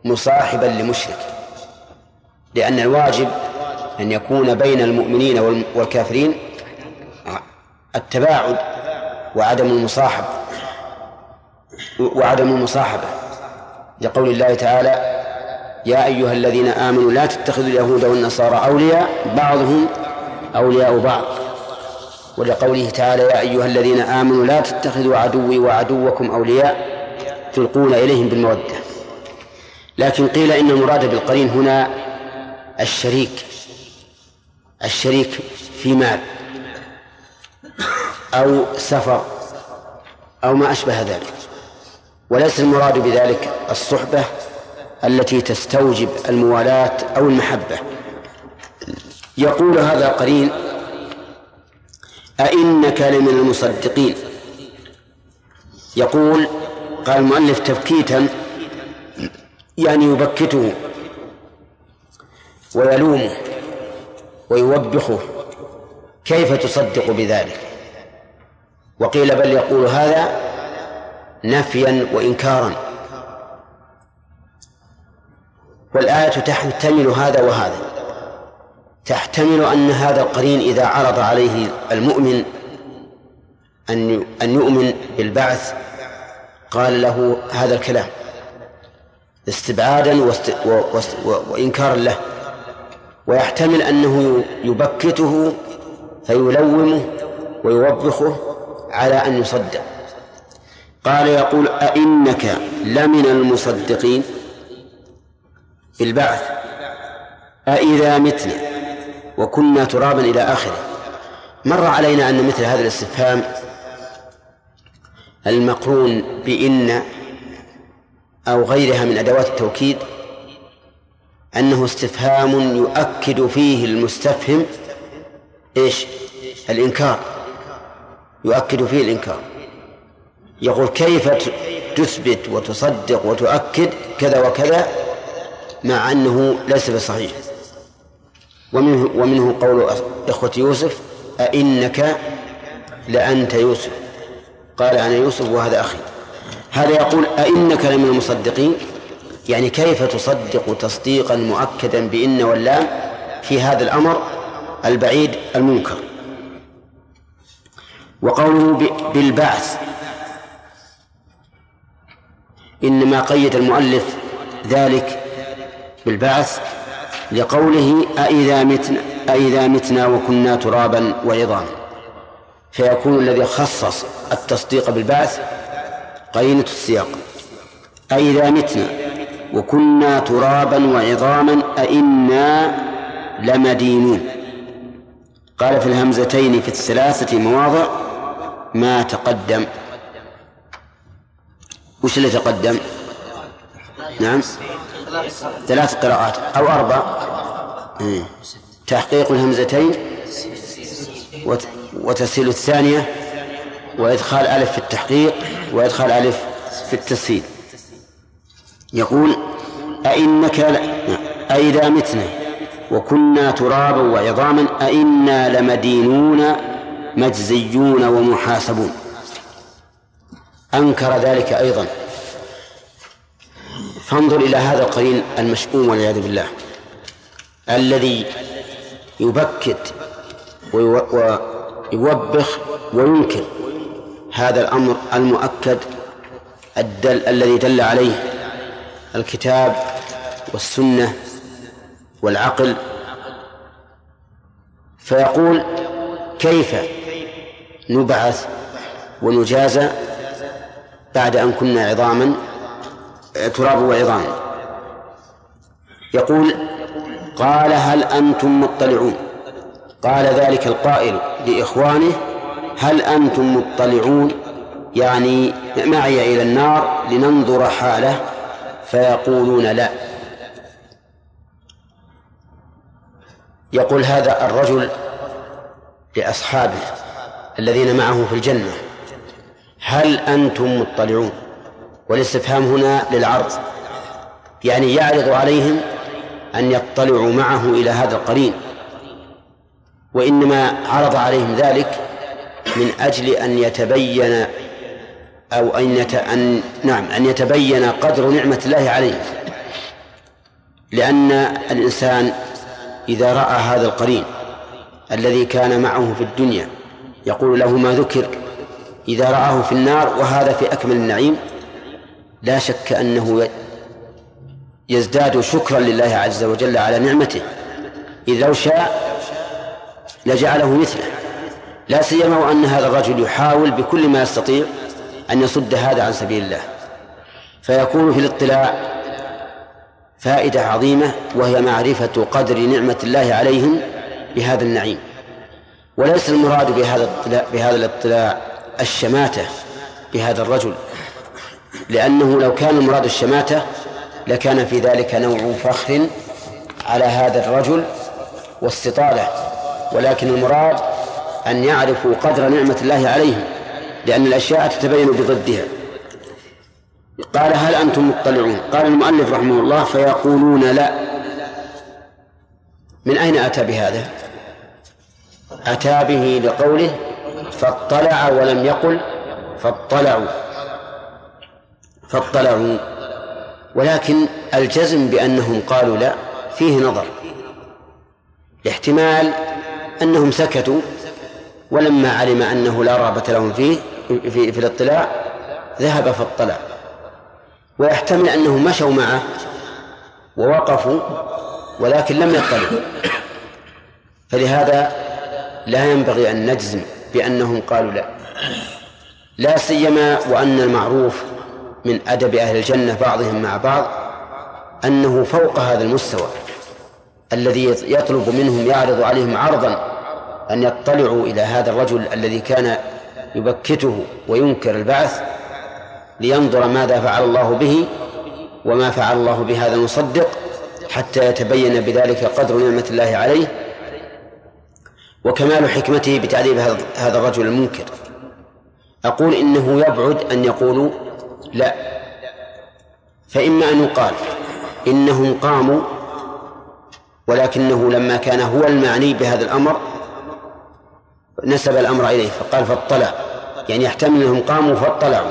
مصاحبا لمشرك لأن الواجب أن يكون بين المؤمنين والكافرين التباعد وعدم المصاحب وعدم المصاحبة. لقول الله تعالى يا أيها الذين آمنوا لا تتخذوا اليهود والنصارى أولياء بعضهم أولياء بعض. ولقوله تعالى يا أيها الذين آمنوا لا تتخذوا عدوي وعدوكم أولياء تلقون إليهم بالمودة. لكن قيل إن المراد بالقرين هنا الشريك الشريك في مال أو سفر أو ما أشبه ذلك. وليس المراد بذلك الصحبة التي تستوجب الموالاة أو المحبة. يقول هذا قرين أئنك لمن المصدقين. يقول قال المؤلف تبكيتا يعني يبكته ويلومه ويوبخه كيف تصدق بذلك؟ وقيل بل يقول هذا نفيا وإنكارا. والآية تحتمل هذا وهذا. تحتمل أن هذا القرين إذا عرض عليه المؤمن أن أن يؤمن بالبعث قال له هذا الكلام. استبعادا واست... و... و... وإنكارا له. ويحتمل أنه يبكته فيلومه ويوبخه على أن يصدق. قال يقول أئنك لمن المصدقين؟ بالبعث. أإذا متنا وكنا ترابا إلى آخره. مر علينا أن مثل هذا الاستفهام المقرون بإن أو غيرها من أدوات التوكيد أنه استفهام يؤكد فيه المستفهم إيش؟ الإنكار. يؤكد فيه الإنكار. يقول كيف تثبت وتصدق وتؤكد كذا وكذا مع أنه ليس بصحيح. ومنه, ومنه قول إخوة يوسف أئنك لأنت يوسف؟ قال أنا يوسف وهذا أخي. هذا يقول أئنك لمن المصدقين؟ يعني كيف تصدق تصديقا مؤكدا بإن واللام في هذا الأمر البعيد المنكر؟ وقوله بالبعث إنما قيد المؤلف ذلك بالبعث لقوله أإذا متنا أإذا متنا وكنا ترابا وعظاما فيكون الذي خصص التصديق بالبعث قرينة السياق. أإذا متنا. وكنا ترابا وعظاما أئنا لمدينون. قال في الهمزتين في الثلاثة مواضع ما تقدم. وش اللي تقدم؟ نعم. ثلاث قراءات أو أربع. إيه. تحقيق الهمزتين. وتسهيل الثانية. وإدخال ألف في التحقيق. وإدخال ألف في التسهيل. يقول أئنك أئذا متنا وكنا ترابا وعظاما أئنا لمدينون مجزيون ومحاسبون. أنكر ذلك أيضا. فانظر إلى هذا القرين المشؤوم والعياذ بالله الذي يبكت ويوبخ وينكر. هذا الأمر المؤكد الدل الذي دل عليه الكتاب والسنة والعقل. فيقول كيف نبعث ونجازى بعد أن كنا عظاما تراب وعظاما يقول قال هل أنتم مطلعون؟ قال ذلك القائل لإخوانه هل أنتم مطلعون؟ يعني معي إلى النار لننظر حاله فيقولون لا. يقول هذا الرجل لأصحابه الذين معه في الجنة هل أنتم مطلعون؟ والاستفهام هنا للعرض يعني يعرض عليهم أن يطلعوا معه إلى هذا القرين وإنما عرض عليهم ذلك من أجل أن يتبين أو أن, يت... أن نعم أن يتبين قدر نعمة الله عليه. لأن الإنسان إذا رأى هذا القرين الذي كان معه في الدنيا يقول له ما ذكر إذا رآه في النار وهذا في أكمل النعيم لا شك أنه يزداد شكرا لله عز وجل على نعمته. إذ لو شاء لجعله مثله. لا سيما وأن هذا الرجل يحاول بكل ما يستطيع أن يصد هذا عن سبيل الله. فيكون في الاطلاع فائدة عظيمة وهي معرفة قدر نعمة الله عليهم بهذا النعيم. وليس المراد بهذا الاطلاع بهذا الاطلاع الشماتة بهذا الرجل لأنه لو كان المراد الشماتة لكان في ذلك نوع فخر على هذا الرجل واستطالة. ولكن المراد أن يعرفوا قدر نعمة الله عليهم لأن الأشياء تتبين بضدها. قال هل أنتم مطلعون؟ قال المؤلف رحمه الله فيقولون لا. من أين أتى بهذا؟ أتى به لقوله فاطلع ولم يقل فاطلعوا. فاطلعوا. ولكن الجزم بأنهم قالوا لا فيه نظر. احتمال أنهم سكتوا ولما علم أنه لا رغبة لهم فيه في, في الاطلاع ذهب فاطلع ويحتمل أنهم مشوا معه ووقفوا ولكن لم يطلعوا. فلهذا لا ينبغي أن نجزم بأنهم قالوا لا. لا سيما وأن المعروف من أدب أهل الجنة بعضهم مع بعض أنه فوق هذا المستوى الذي يطلب منهم يعرض عليهم عرضا أن يطلعوا إلى هذا الرجل الذي كان يبكته وينكر البعث لينظر ماذا فعل الله به وما فعل الله بهذا المصدق حتى يتبين بذلك قدر نعمة الله عليه وكمال حكمته بتعذيب هذا الرجل المنكر. أقول إنه يبعد أن يقولوا لا فإما أن يقال إنهم قاموا ولكنه لما كان هو المعني بهذا الأمر نسب الأمر إليه فقال فاطلع. يعني يحتمل أنهم قاموا فاطلعوا.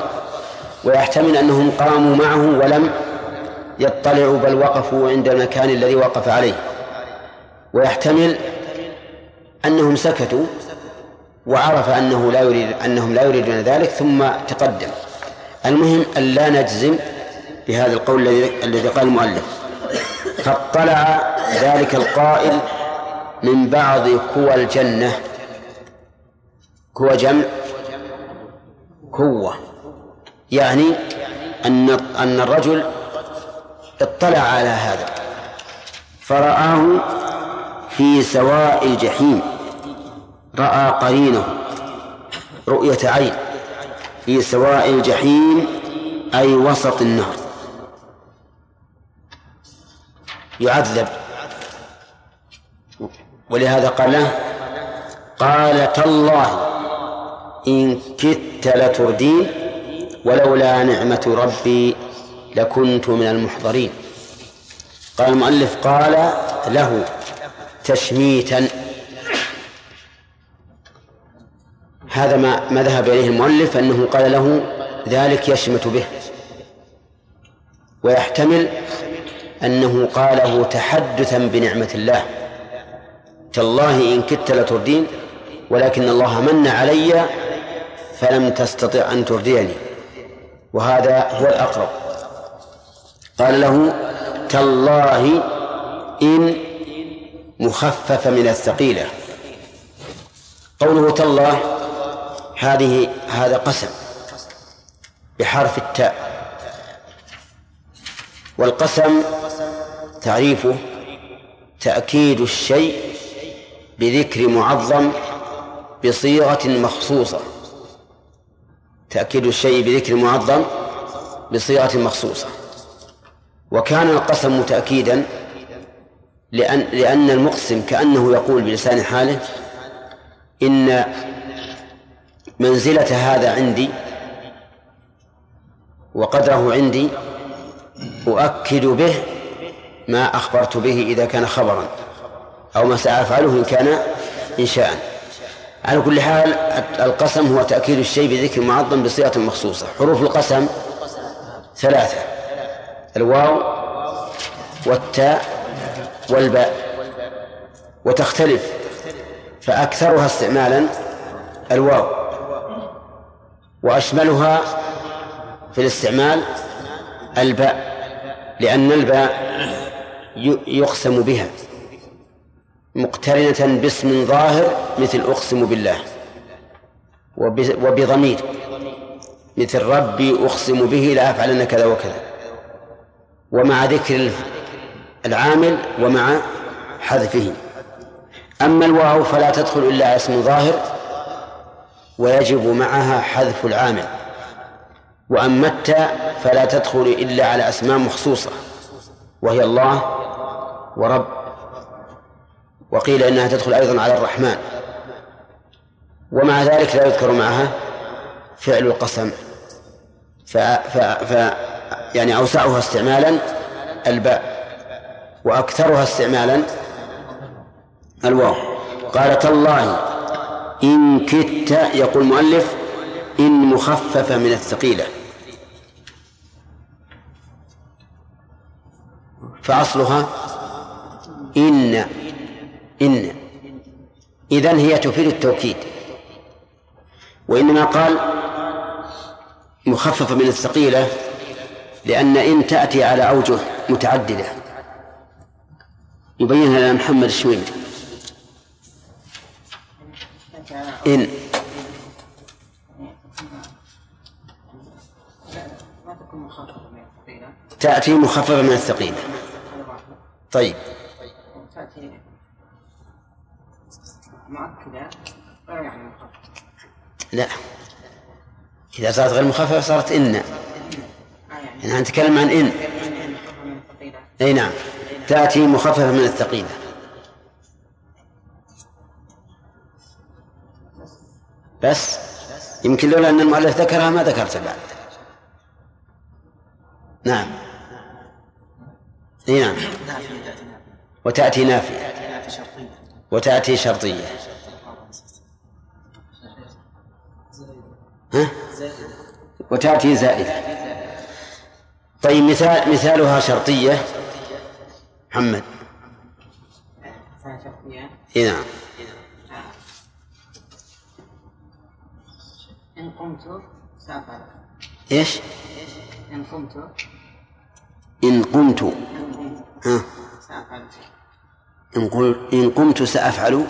ويحتمل أنهم قاموا معه ولم يطلعوا بل وقفوا عند المكان الذي وقف عليه. ويحتمل أنهم سكتوا وعرف أنه لا يريد أنهم لا يريدون ذلك ثم تقدم. المهم أن لا نجزم بهذا القول الذي قال المؤلف. فاطلع ذلك القائل من بعض كوى الجنة. كوى جمع كوة يعني أن أن الرجل اطلع على هذا. فرآه في سواء الجحيم رأى قرينه. رؤية عين. في سواء الجحيم أي وسط النهر. يعذب. ولهذا قال له قال تالله. إن كدت لتردين ولولا نعمة ربي لكنت من المحضرين. قال المؤلف قال له تشميتا. هذا ما ما ذهب إليه المؤلف أنه قال له ذلك يشمت به. ويحتمل أنه قاله تحدثا بنعمة الله. تالله إن كدت لتردين ولكن الله من علي فلم تستطع أن ترديني وهذا هو الأقرب. قال له تالله إن مخفف من الثقيلة. قوله تالله هذه هذا قسم بحرف التاء والقسم تعريفه تأكيد الشيء بذكر معظم بصيغة مخصوصة. تأكيد الشيء بذكر معظم بصيغة مخصوصة. وكان القسم تأكيدا لأن لأن المقسم كأنه يقول بلسان حاله إن منزلة هذا عندي وقدره عندي أؤكد به ما أخبرت به إذا كان خبرا أو ما سأفعله إن كان إنشاء. على كل حال القسم هو تأكيد الشيء بذكر معظم بصيغة مخصوصة. حروف القسم ثلاثة. الواو والتاء والباء. وتختلف فأكثرها استعمالا الواو. وأشملها في الاستعمال الباء لأن الباء يقسم بها. مقترنة باسم ظاهر مثل أقسم بالله وبضمير مثل ربي أقسم به لأفعلن كذا وكذا. ومع ذكر العامل ومع حذفه. أما الواو فلا تدخل إلا اسم ظاهر ويجب معها حذف العامل. وأما التاء فلا تدخل إلا على أسماء مخصوصة وهي الله ورب وقيل إنها تدخل أيضا على الرحمن. ومع ذلك لا يذكر معها فعل القسم. ف, ف, ف يعني أوسعها استعمالا الباء وأكثرها استعمالا الواو. قال تالله إن كدت يقول المؤلف إن مخففة من الثقيلة. فأصلها إن إن. إذن هي تفيد التوكيد. وإنما قال مخففة من الثقيلة لأن إن تأتي على أوجه متعددة. يبينها لنا محمد الشويمي إن. تأتي مخففة من الثقيلة. طيب. لا. إذا صارت غير مخففة صارت إن. يعني نتكلم عن إن. أي نعم. تأتي مخففة من الثقيلة. بس. يمكن لولا أن المؤلف ذكرها ما ذكرت بعد. نعم. أي نعم. وتأتي نافية. وتأتي شرطية. ها؟ وتأتي زائدة. طيب مثال مثالها شرطية. محمد. اي نعم. إن قمت سأفعل إيش؟ إن قمت. إن قمت. ها؟ سأفعل إن قل إن قمت سأفعل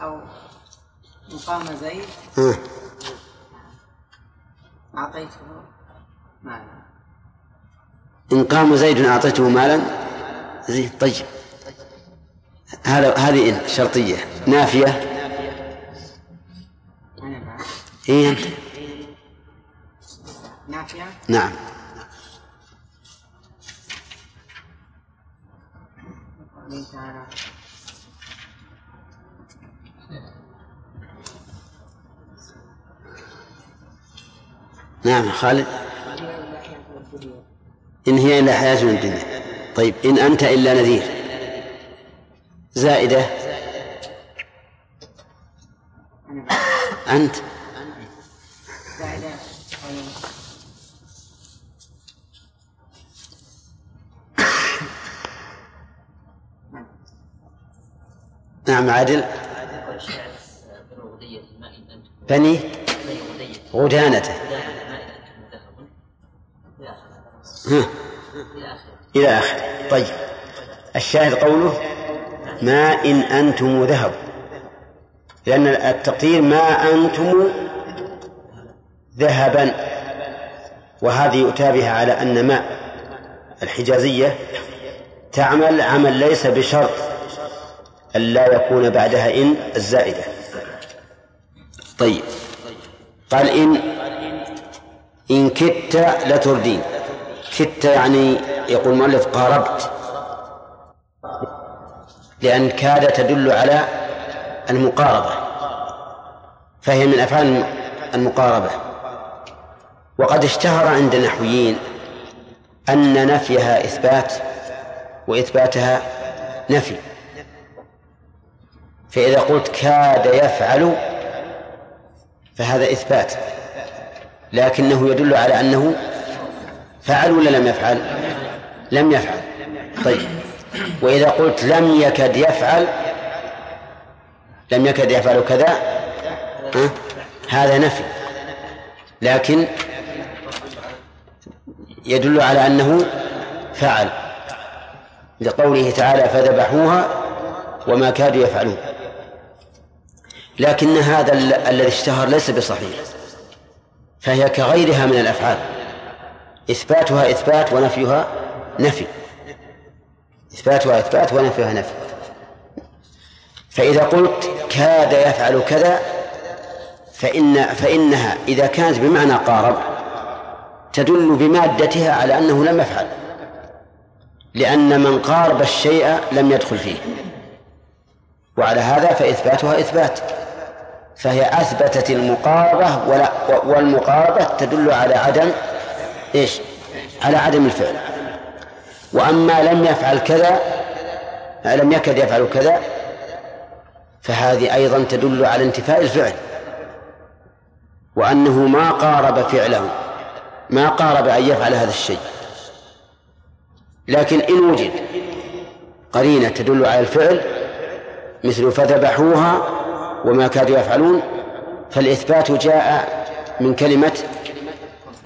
أو إن قام زيد؟ ها أعطيته. مالا إن قام زيد أعطيته مالا؟ زين طيب. هذا هذه إن شرطية. نافية؟ إيه أنت؟ نافية؟ نعم. نعم خالد. إن هي إلا حياتنا الدنيا. طيب إن أنت إلا نذير. زائدة. أنت. نعم عادل. بني. غدانته إلى آخره طيب. الشاهد قوله ما إن أنتم ذهب. لأن التقدير ما أنتم ذهبا. وهذه يؤتى بها على أن ما الحجازية تعمل عمل ليس بشرط ألا يكون بعدها إن الزائدة. طيب. قال إن إن كدت لتردين. كدت يعني يقول المؤلف قاربت. لأن كاد تدل على المقاربة. فهي من أفعال المقاربة. وقد اشتهر عند النحويين أن نفيها إثبات وإثباتها نفي. فإذا قلت كاد يفعل فهذا إثبات. لكنه يدل على أنه فعل ولا لم يفعل؟ لم يفعل. طيب. وإذا قلت لم يكد يفعل لم يكد يفعل كذا ها؟ هذا نفي. لكن يدل على أنه فعل. لقوله تعالى فذبحوها وما كادوا يفعلون لكن هذا الذي اشتهر ليس بصحيح فهي كغيرها من الأفعال. إثباتها إثبات ونفيها نفي. إثباتها إثبات ونفيها نفي. فإذا قلت كاد يفعل كذا فإن فإنها إذا كانت بمعنى قارب تدل بمادتها على أنه لم يفعل. لأن من قارب الشيء لم يدخل فيه. وعلى هذا فإثباتها إثبات. فهي أثبتت المقاربة والمقاربة تدل على عدم إيش؟ على عدم الفعل. وأما لم يفعل كذا لم يكد يفعل كذا فهذه أيضا تدل على انتفاء الفعل. وأنه ما قارب فعله ما قارب أن يفعل هذا الشيء. لكن إن وجد قرينة تدل على الفعل مثل فذبحوها وما كادوا يفعلون فالإثبات جاء من كلمة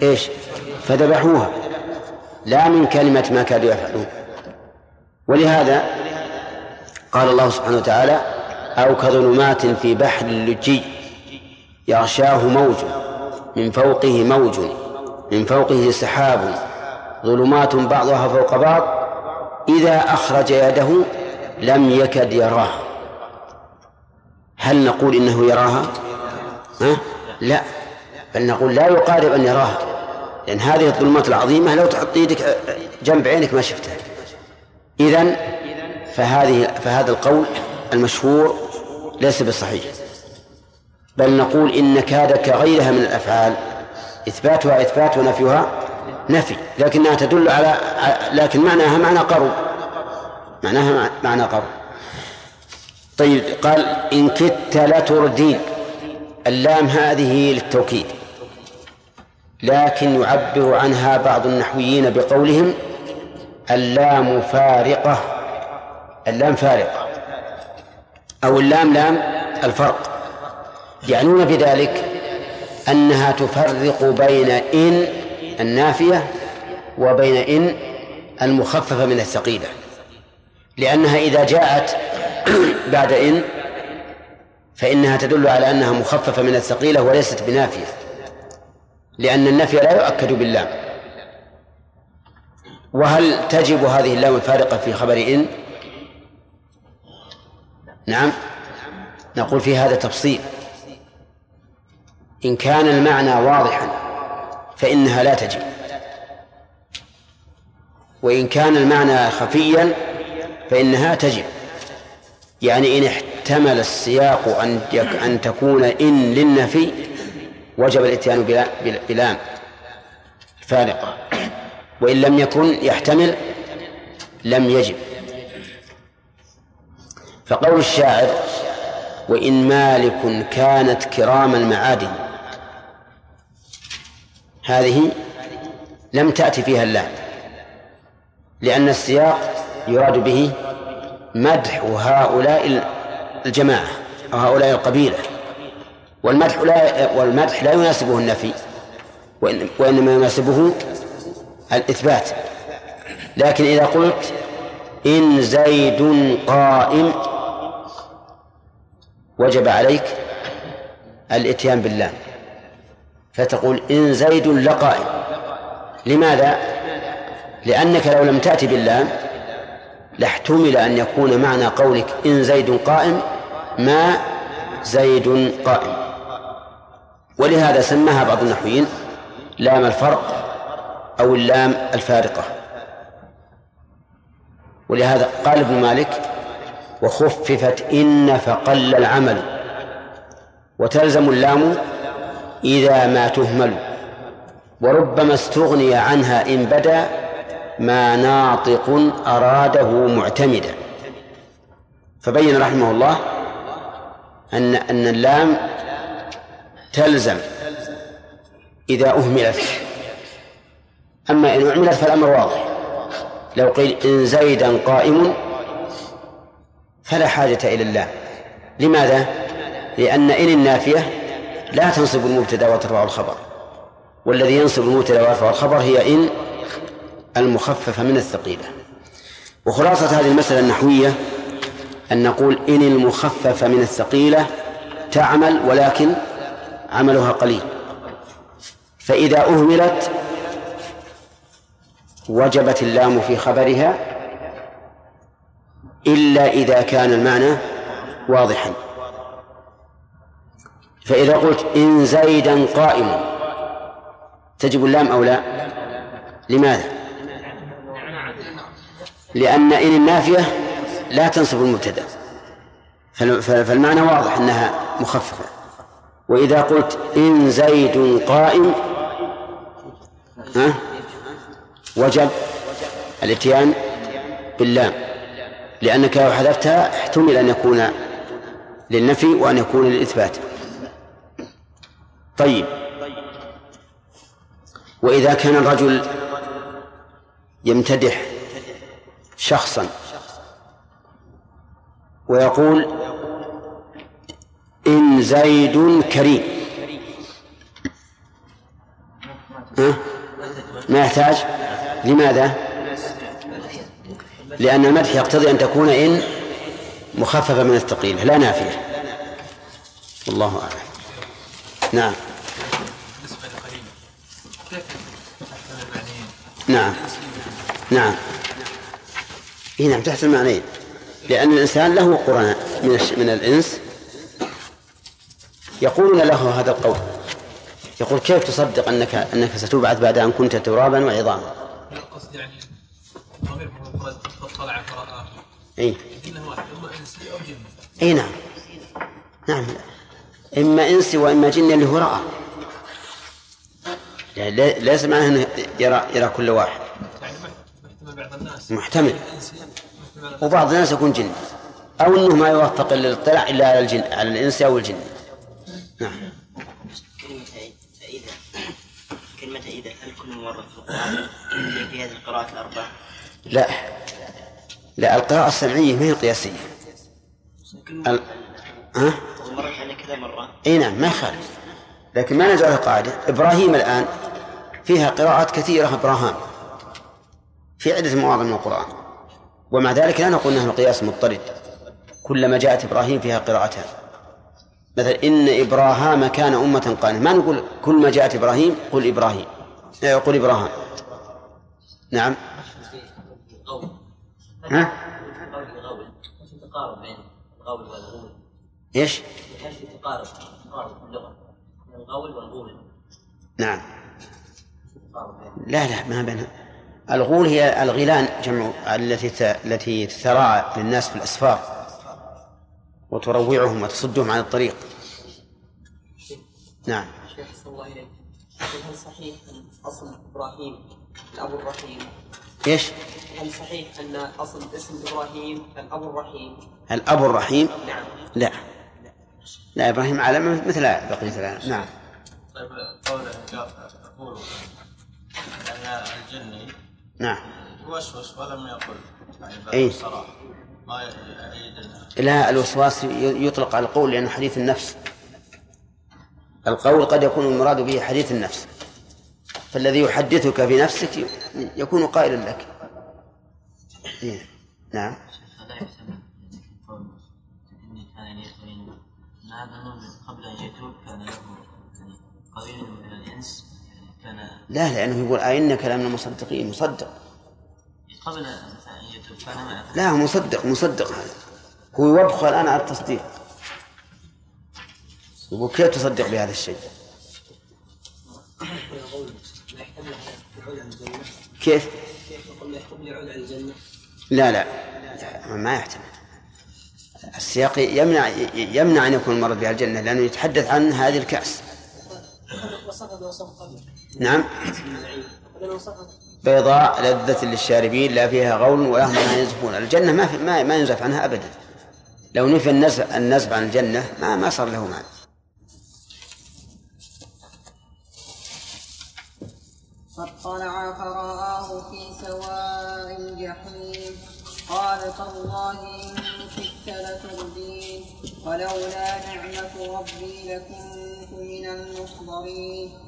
إيش؟ فذبحوها. لا من كلمة ما كادوا يفعلون. ولهذا قال الله سبحانه وتعالى أو كظلمات في بحر اللجي يغشاه موج من فوقه موج من فوقه سحاب ظلمات بعضها فوق بعض. إذا أخرج يده لم يكد يراها هل نقول إنه يراها؟ ها؟ لا. بل نقول لا يقارب أن يراها. لأن هذه الظلمات العظيمة لو تحط يدك جنب عينك ما شفتها. إذن فهذه فهذا القول المشهور ليس بالصحيح بل نقول إن كاد كغيرها من الأفعال إثباتها إثبات ونفيها نفي لكنها تدل على لكن معناها معنى قرب معناها معنى قرب طيب قال إن كدت لتردين. اللام هذه للتوكيد. لكن يعبر عنها بعض النحويين بقولهم اللام فارقة. اللام فارقة. أو اللام لام الفرق. يعنون بذلك أنها تفرق بين إن النافية وبين إن المخففة من الثقيلة. لأنها إذا جاءت بعد إن فإنها تدل على أنها مخففة من الثقيلة وليست بنافية. لأن النفي لا يؤكد باللام. وهل تجب هذه اللام الفارقة في خبر إن؟ نعم. نقول في هذا تفصيل. إن كان المعنى واضحا فإنها لا تجب. وإن كان المعنى خفيا فإنها تجب. يعني إن احتمل السياق أن أن تكون إن للنفي وجب الاتيان بلام فارقة وإن لم يكن يحتمل لم يجب. فقول الشاعر وإن مالك كانت كرام المعادن. هذه لم تأتي فيها اللام لأن السياق يراد به مدح هؤلاء الجماعة أو هؤلاء القبيلة. والمدح لا والمدح لا يناسبه النفي وإنما يناسبه الإثبات. لكن إذا قلت إن زيد قائم وجب عليك الإتيان بالله فتقول إن زيد لقائم. لماذا؟ لأنك لو لم تأتي باللام لاحتمل أن يكون معنى قولك إن زيد قائم ما زيد قائم. ولهذا سماها بعض النحويين لام الفرق أو اللام الفارقة. ولهذا قال ابن مالك وخففت إن فقل العمل وتلزم اللام إذا ما تهمل وربما استغني عنها إن بدا ما ناطق أراده معتمدا. فبين رحمه الله أن أن اللام تلزم إذا أهملت. أما إن أعملت فالأمر واضح. لو قيل إن زيدا قائم فلا حاجة إلى اللام لماذا؟ لأن إن النافية لا تنصب المبتدأ وترفع الخبر. والذي ينصب المبتدأ ويرفع الخبر هي إن المخففة من الثقيلة. وخلاصة هذه المسألة النحوية أن نقول إن المخففة من الثقيلة تعمل ولكن عملها قليل. فإذا أهملت وجبت اللام في خبرها إلا إذا كان المعنى واضحا. فإذا قلت إن زيدا قائم تجب اللام أو لا؟ لماذا؟ لأن إن النافية لا تنصب المبتدأ. فالمعنى واضح أنها مخففة. وإذا قلت إن زيد قائم ها؟ وجب الاتيان باللام لأنك لو حذفتها احتمل أن يكون للنفي وأن يكون للإثبات. طيب. وإذا كان الرجل يمتدح شخصا ويقول إن زيد كريم. ما يحتاج؟ لماذا؟ لأن المدح يقتضي أن تكون إن مخففة من الثقيلة لا نافية. والله أعلم. نعم؟ نعم. نعم. اي نعم تحت المعنيين. لأن الإنسان له قرناء. من الإنس يقولون له هذا القول. يقول كيف تصدق أنك أنك ستبعث بعد أن كنت ترابا وعظاما؟ القصد يعني ضمير فطلع فرآه اي إنه واحد إما إنسي أو جن. اي نعم. نعم. إما إنسي وإما جن اللي هو رأى. يعني لي- ليس معناه أنه يرى يرى كل واحد. يعني محتمل بعض الناس. محتمل. محتمل وبعض الناس يكون جن. أو أنه ما يوفق للاطلاع إلا على الجن على الإنس أو الجن. نعم كلمة إذا كلمة إذا هل كل مرة في القرآن؟ في هذه القراءات الأربع؟ لا. لا القراءة السمعية ما هي القياسية. ال... ها؟ ومرت علينا كذا مرة. إي نعم ما يخالف. لكن ما نجعلها قاعدة. إبراهيم الآن فيها قراءات كثيرة إبراهام في عدة مواضع من القرآن. ومع ذلك لا نقول أنه القياس مضطرد. كلما جاءت إبراهيم فيها قراءتان مثلا إن إبراهام كان أمة قانتا ما نقول كل ما جاءت إبراهيم قل إبراهيم. آه، قل إبراهام نعم. ها؟ تقارب بين الغول والغول في تقارب تقارب بين الغول والغول نعم. لا لا ما بين الغول هي الغيلان جمع التي التي تتراعى للناس في الأسفار. وتروعهم وتصدهم عن الطريق. نعم. شيخ صلى الله إليك. هل صحيح أن أصل إبراهيم الأب الرحيم؟ إيش؟ هل صحيح أن أصل اسم إبراهيم الأب الرحيم؟ الأب الرحيم؟ نعم. لا. لا إبراهيم عالم مثل بقية العالم. نعم. طيب قوله يقول أن الجني نعم. يوسوس ولم يقل. يعني إيه. أنه لا الوسواس يطلق على القول لأنه حديث النفس. القول قد يكون المراد به حديث النفس. فالذي يحدثك في نفسك يكون قائلا لك. إيه. نعم. يعني يعني لا لأنه يقول أئنك لمن المصدقين. مصدق. قبل لا مصدق مصدق هذا. هو يبخل الآن على التصديق. يقول كيف تصدق بهذا الشيء؟ كيف؟ لا لا ما يحتمل. السياق يمنع يمنع أن يكون المرض بها الجنة لأنه يتحدث عن هذه قبل نعم. بيضاء لذة للشاربين لا فيها غول ولا هم عنها ينزفون. الجنة ما في ما, ما ينزف عنها أبدا. لو نفي النزف النزف عن الجنة ما ما صار له معنى فاطلع فرآه في سواء الجحيم قال تالله إن كدت لتردين ولولا نعمة ربي لكنت من المحضرين.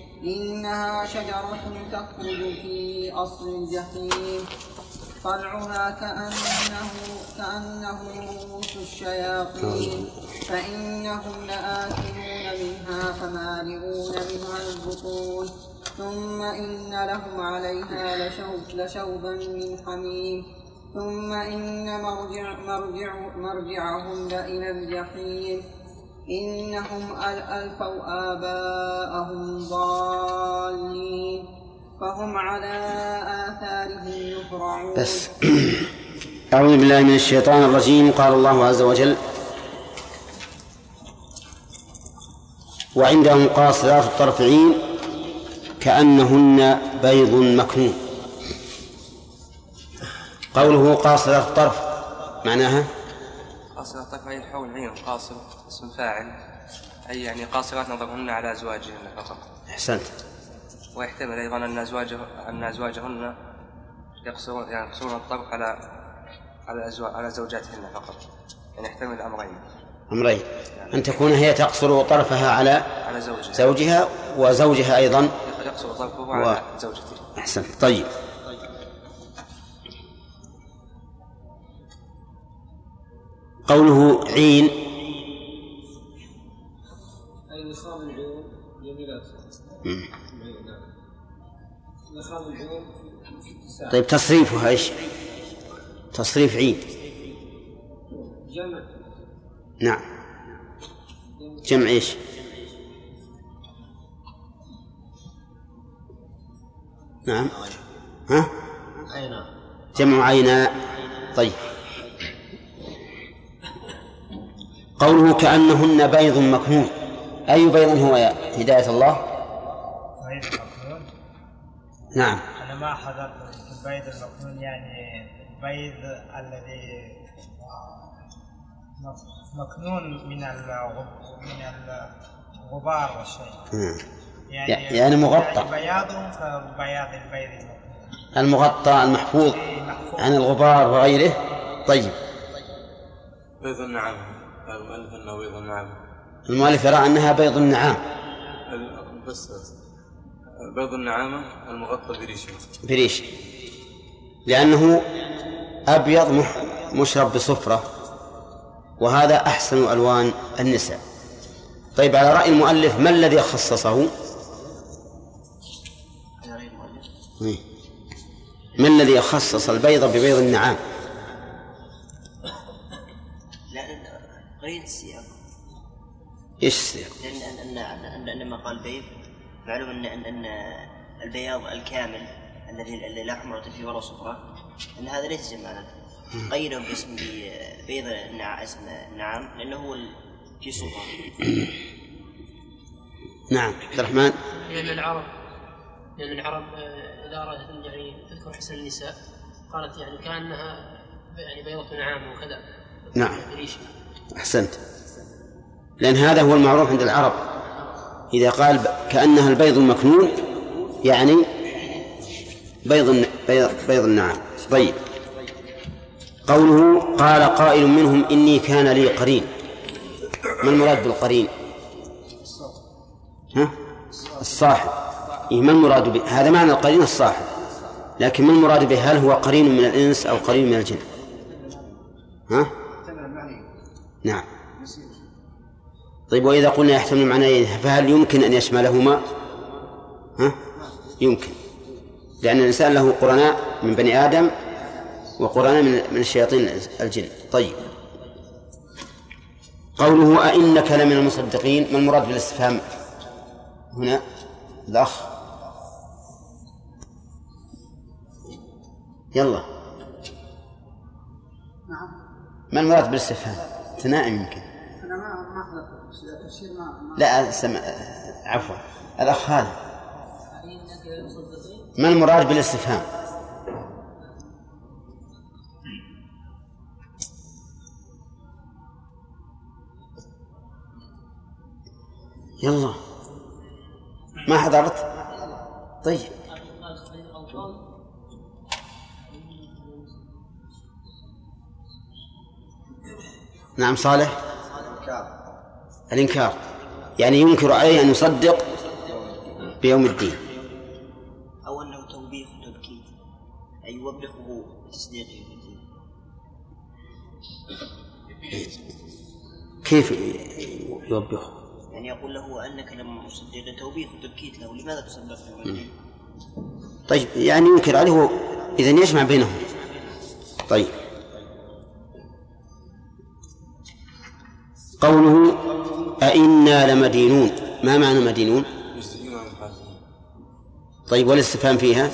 إنها شجرة تخرج في أصل الجحيم. طلعها كأنه كأنه رؤوس الشياطين. فإنهم لآكلون منها فمالئون منها البطون. ثم إن لهم عليها لشوب لشوبا من حميم. ثم إن مرجع مرجع مرجعهم لإلى الجحيم. إنهم أل- ألفوا آباءهم ضالين. فهم على آثارهم يهرعون. بس. أعوذ بالله من الشيطان الرجيم. قال الله عز وجل وعندهم قاصرات الطرف عين كأنهن بيض مكنون. قوله قاصرات الطرف معناها قاصرات طرف عين حول عين قاصر اسم فاعل. أي يعني قاصرات نظرهن على أزواجهن فقط. أحسنت. ويحتمل أيضا أن أزواجه أن أزواجهن يقصرون يعني يقصرون الطرف على على أزواج على زوجاتهن فقط. يعني يحتمل الأمرين أمرين. أن تكون هي تقصر طرفها على على زوجها. زوجها وزوجها أيضا يقصر طرفه على زوجته. أحسنت. طيب. في اتساع. طيب تصريفها إيش؟ تصريف عين. جمع. نعم. جمع. إيش؟ نعم. ها؟ عينا جمع عيناء طيب. قوله كأنهن بيض مكنون. أي بيض هو يا هداية الله؟ بيض المكنون نعم. أنا ما حضرت البيض المكنون يعني البيض الذي مكنون من من الغبار والشيء. مم. يعني يعني مغطى. يعني بياضه كبياض البيض المكنون. المغطى المحفوظ محفوظ. عن الغبار وغيره. طيب. بيض النعم قال المؤلف أنه بيض النعم المؤلف يرى أنها بيض النعام. بس بيض النعامة المغطى بريشه بريش. لأنه أبيض مح- مشرب بصفرة وهذا أحسن ألوان النساء. طيب على رأي المؤلف ما الذي خصصه؟ على غير المؤلف. إيه. ما الذي خصص البيض ببيض النعام؟ غير السياق. إيش السياق؟ لأن أن أن أن, أن لما قال بيض معلوم أن أن أن البياض الكامل الذي الذي لا حمرة فيه ولا صفرة أن هذا ليس جمالا. قيده باسم بيض اسم النعام لأنه هو في صفرة نعم عبد الرحمن. لأن العرب لأن العرب آه، إذا أرادت أن يعني تذكر حسن النساء قالت يعني كأنها يعني بيضة نعام وكذا. نعم. أحسنت. لأن هذا هو المعروف عند العرب. إذا قال كأنها البيض المكنون يعني بيض بيض, بيض النعام. طيب. قوله قال قائل منهم إني كان لي قرين. ما المراد بالقرين؟ ها؟ الصاحب. إيه ما المراد به؟ هذا معنى القرين الصاحب. لكن ما المراد به؟ هل هو قرين من الإنس أو قرين من الجن؟ ها؟ نعم. طيب وإذا قلنا يحتمل معنيين فهل يمكن أن يشملهما؟ ها؟ يمكن. لأن الإنسان له قرناء من بني آدم وقرناء من من الشياطين الجن. طيب. قوله أئنك لمن المصدقين ما المراد بالاستفهام هنا؟ الأخ. يلا. ما المراد بالاستفهام؟ أنت نائم يمكن. أنا ما ما لا سمع عفوا. الأخ هذا ما المراد بالاستفهام؟ يلا. ما حضرت؟ طيب. نعم صالح. الإنكار. يعني ينكر عليه أن يصدق بيوم الدين. أو أنه توبيخ وتبكيت أي يوبخه بتصديقه في الدين. كيف يوبخه؟ يعني يقول له أنك لم تصدق توبيخ وتبكيت له لماذا تصدق في الدين؟ طيب يعني ينكر عليه إذا يجمع بينهم. طيب. قوله أئنا لمدينون ما معنى مدينون؟ طيب والاستفهام فيها؟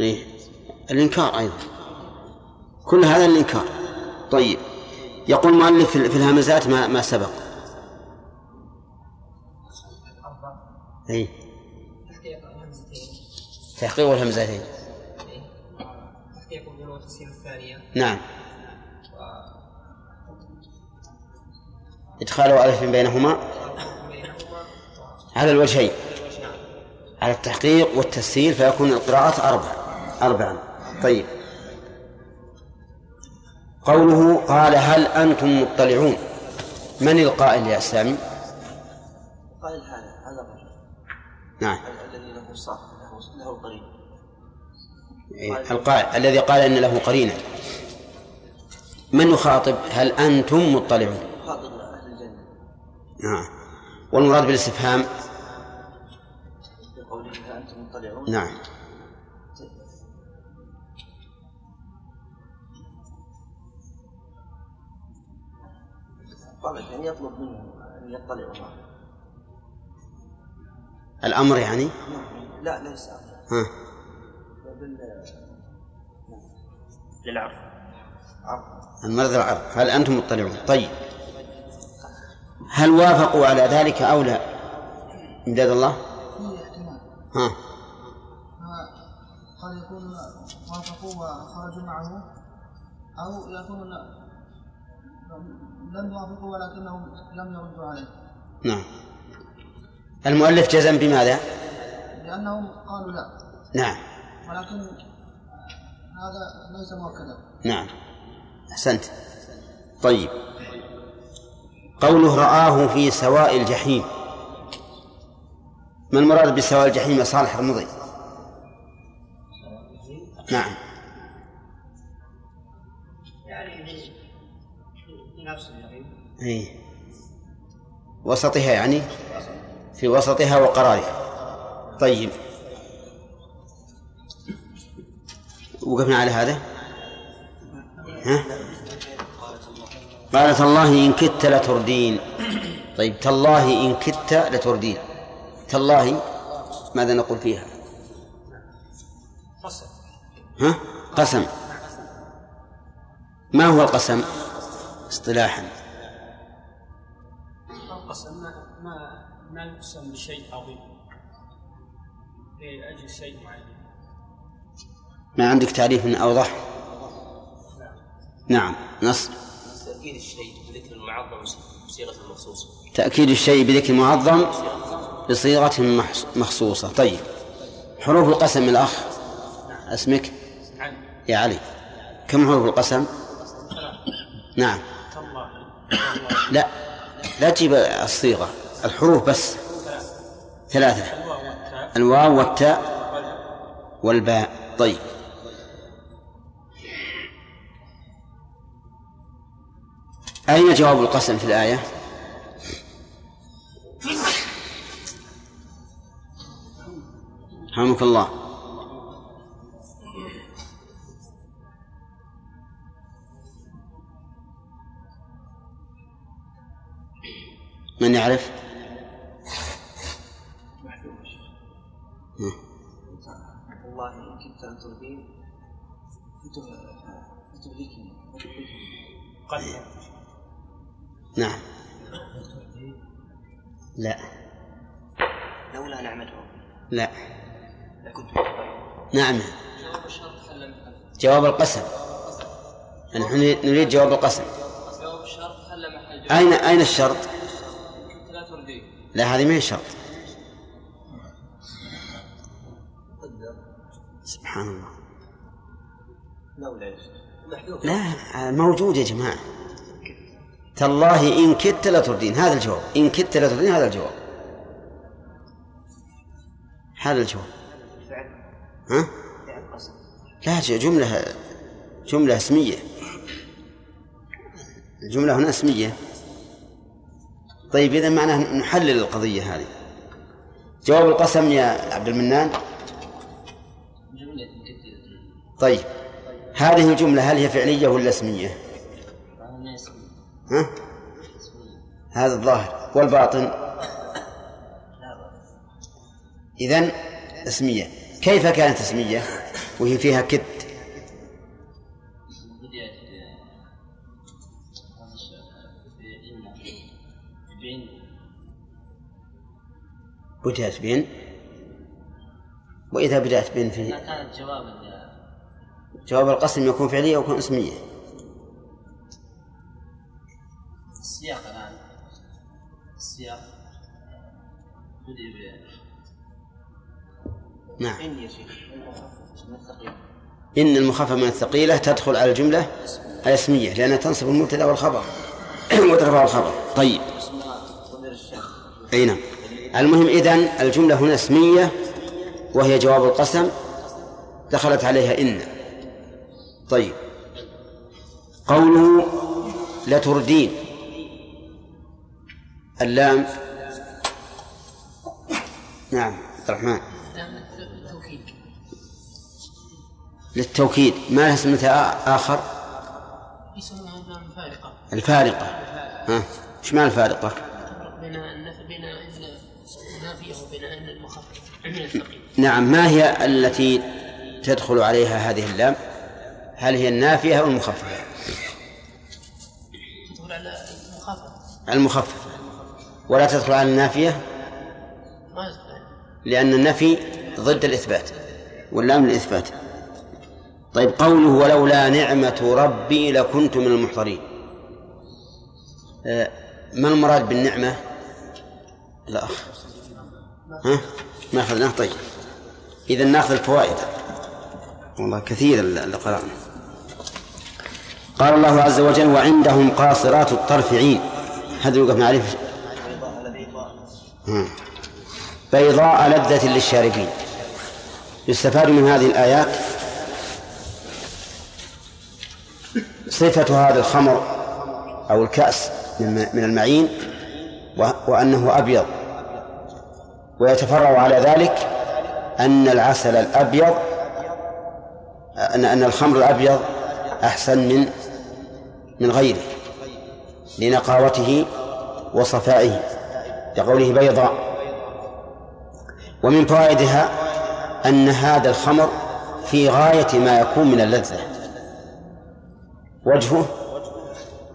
إيه؟ الإنكار أيضا. كل هذا الإنكار. طيب. يقول المؤلف في الهمزات ما ما سبق. الهمزتين تحقيق الهمزتين تحقيق البنوة التسهيل الثانية نعم. إدخال ألف بينهما. على الوجهين. على التحقيق والتسهيل فيكون القراءات أربع أربعا. طيب. قوله قال هل أنتم مطلعون؟ من القائل يا سامي؟ قال هذا هذا الرجل. نعم. الذي له صاحب. له له قرين إيه، القائل الذي قال إن له قرينا من يخاطب؟ هل أنتم مطلعون؟ خاطب أهل الجنة. نعم. والمراد بالاستفهام؟ بقوله أنتم مطلعون؟ نعم. يعني يطلب منه أن يطلعوا معه الأمر يعني؟ لا ليس ها. للعرض المرض العرض؟ هل أنتم مطلعون؟ طيب. هل وافقوا على ذلك أو لا؟ إمداد الله. ها. قد يكون وافقوا وخرجوا معه أو يكون لم يوافقوا ولكنهم لم يردوا عليه. نعم. المؤلف جزم بماذا؟ لأنهم قالوا لا. نعم. ولكن هذا ليس مؤكدا. نعم. أحسنت. طيب. قوله رآه في سواء الجحيم. ما المراد بسواء الجحيم يا صالح رمضي نعم. يعني في نفس الجحيم. أي وسطها يعني؟ في وسطها وقرارها. طيب. وقفنا على هذا. ها؟ قال تالله إن كدت لتردين. طيب تالله إن كدت لتردين. تالله ماذا نقول فيها؟ قسم. ها؟ قسم. ما هو القسم؟ اصطلاحا. القسم ما ما ما يقسم بشيء عظيم. لأجل شيء معين. ما عندك تعريف أوضح؟ نعم نص. تأكيد الشيء بذكر المعظم بصيغة المخصوصة تأكيد الشيء بذكر معظم بصيغة مخصوصة. طيب حروف القسم الأخ. اسمك؟ عن يا علي. كم حروف القسم؟ نعم. لا لا تجيب الصيغة. الحروف بس. ثلاثة. الواو والتاء والباء طيب أين جواب القسم في الآية؟ رحمك الله من يعرف؟ والله إن كنت أن تردين فتهلكني قد نعم. لا. لولا نعمته لا. لكنت نعم. جواب الشرط حل محل جواب القسم. نحن نريد جواب القسم. جواب الشرط حل محل جواب. أين أين الشرط؟ كنت لا تردين لا هذه ما هي شرط. سبحان الله. لا موجود يا جماعة. تالله إن كدت لتردين هذا الجواب. إن كدت لتردين هذا الجواب. هذا الجواب. ها؟ لا جملة جملة اسمية. الجملة هنا اسمية. طيب إذا معناه نحلل القضية هذه. جواب القسم يا عبد المنان. طيب. هذه الجملة هل هي فعلية ولا اسمية؟ ها؟ هذا الظاهر والباطن. إذن اسمية. كيف كانت اسمية؟ وهي فيها كد. بدأت بين. وإذا بدأت بين في كانت جوابا جواب القسم يكون فعلية أو يكون اسمية. السياق الآن. السياق. نعم. إن يا شيخ إن المخفف من الثقيلة تدخل على الجملة الاسمية لأنها تنصب المبتدأ والخبر. وترفع الخبر. طيب. أي نعم. المهم إذن الجملة هنا اسمية وهي جواب القسم. دخلت عليها إن. طيب. قوله لتردين اللام. نعم عبد الرحمن. للتوكيد. ما لها اسم آخر؟ يسمونها اللام فارقة الفارقة. ها إيش معنى الفارقة؟ تفرق بين بين النافية وبين نعم ما هي التي تدخل عليها هذه اللام؟ هل هي النافية أو المخففة؟ المخففة. ولا تدخل على النافية. لأن النفي ضد الإثبات واللام للإثبات طيب قوله ولولا نعمة ربي لكنت من المحضرين. آه، ما المراد بالنعمة؟ لا أخ. ها؟ ما أخذناه؟ طيب. إذا نأخذ الفوائد. والله كثير اللي قرأنا قال الله عز وجل وعندهم قاصرات الطرف عين هذا يوقف نعرف. بيضاء لذة للشاربين. يستفاد من هذه الآيات صفة هذا الخمر أو الكأس من المعين وأنه أبيض. ويتفرع على ذلك أن العسل الأبيض أن الخمر الأبيض أحسن من من غيره لنقاوته وصفائه لقوله بيضاء. ومن فوائدها أن هذا الخمر في غاية ما يكون من اللذة. وجهه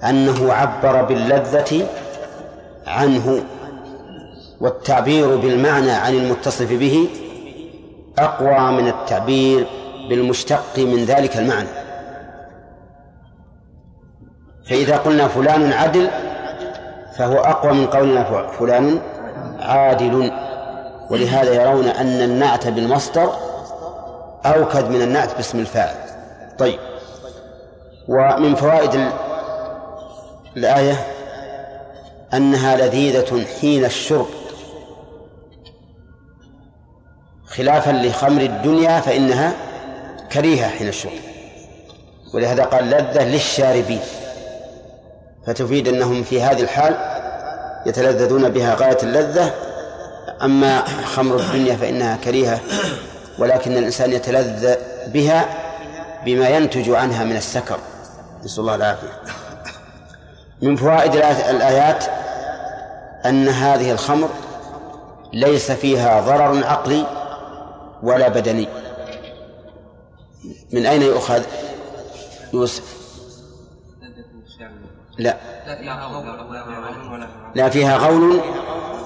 أنه عبر باللذة عنه والتعبير بالمعنى عن المتصف به أقوى من التعبير بالمشتق من ذلك المعنى. فإذا قلنا فلان عدل فهو أقوى من قولنا فلان عادل. ولهذا يرون أن النعت بالمصدر أوكد من النعت باسم الفاعل. طيب. ومن فوائد ال- الآية أنها لذيذة حين الشرب. خلافا لخمر الدنيا فإنها كريهة حين الشرب. ولهذا قال لذة للشاربين. فتفيد أنهم في هذه الحال يتلذذون بها غاية اللذة. أما خمر الدنيا فإنها كريهة ولكن الإنسان يتلذذ بها بما ينتج عنها من السكر. نسأل الله العافية. من فوائد الآيات- أن هذه الخمر ليس فيها ضرر عقلي ولا بدني. من أين يؤخذ؟ يوسف لا. لا فيها غول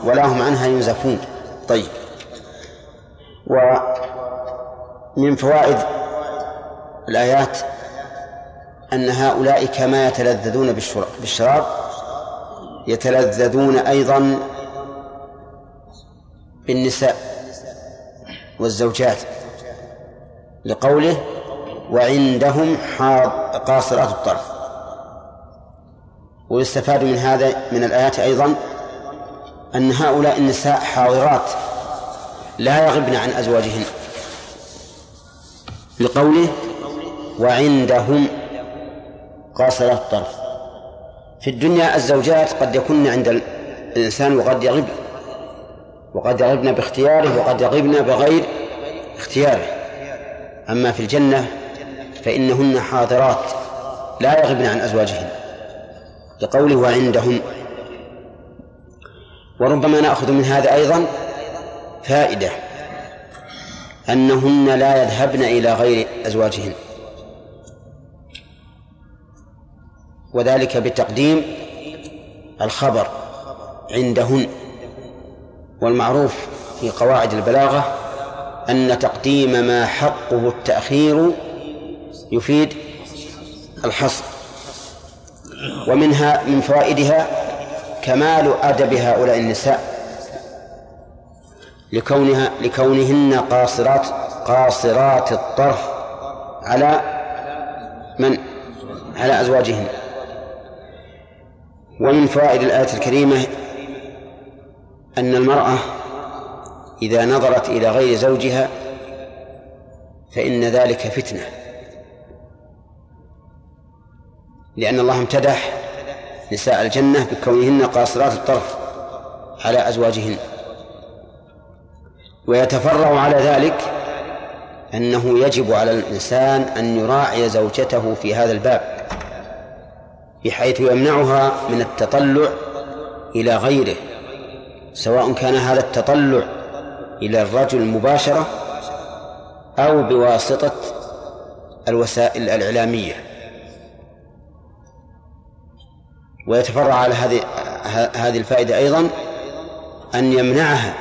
ولا هم عنها ينزفون طيب. ومن فوائد الآيات أن هؤلاء كما يتلذذون بالشراب, يتلذذون أيضا بالنساء والزوجات لقوله وعندهم حاض قاصرات الطرف. ويستفاد من هذا من الآيات أيضا أن هؤلاء النساء حاضرات لا يغبن عن أزواجهن لقوله وعندهم قاصرات الطرف. في الدنيا الزوجات قد يكن عند الإنسان وقد يغب وقد يغبن باختياره وقد يغبن بغير اختياره. أما في الجنة فإنهن حاضرات لا يغبن عن أزواجهن. لقوله وعندهم. وربما نأخذ من هذا أيضا فائدة أنهن لا يذهبن إلى غير أزواجهن. وذلك بتقديم الخبر عندهن. والمعروف في قواعد البلاغة أن تقديم ما حقه التأخير يفيد الحصر. ومنها من فوائدها كمال أدب هؤلاء النساء لكونها لكونهن قاصرات قاصرات الطرف على من؟ على أزواجهن. ومن فوائد الآية الكريمة أن المرأة إذا نظرت إلى غير زوجها فإن ذلك فتنة. لأن الله امتدح نساء الجنة بكونهن قاصرات الطرف على أزواجهن. ويتفرع على ذلك أنه يجب على الإنسان أن يراعي زوجته في هذا الباب بحيث يمنعها من التطلع إلى غيره سواء كان هذا التطلع إلى الرجل مباشرة أو بواسطة الوسائل الإعلامية. ويتفرع على هذه هذه الفائدة أيضا أن يمنعها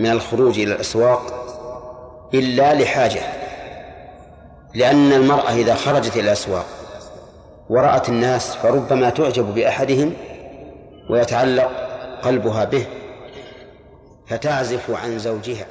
من الخروج إلى الأسواق إلا لحاجة لأن المرأة إذا خرجت إلى الأسواق ورأت الناس فربما تعجب بأحدهم ويتعلق قلبها به فتعزف عن زوجها.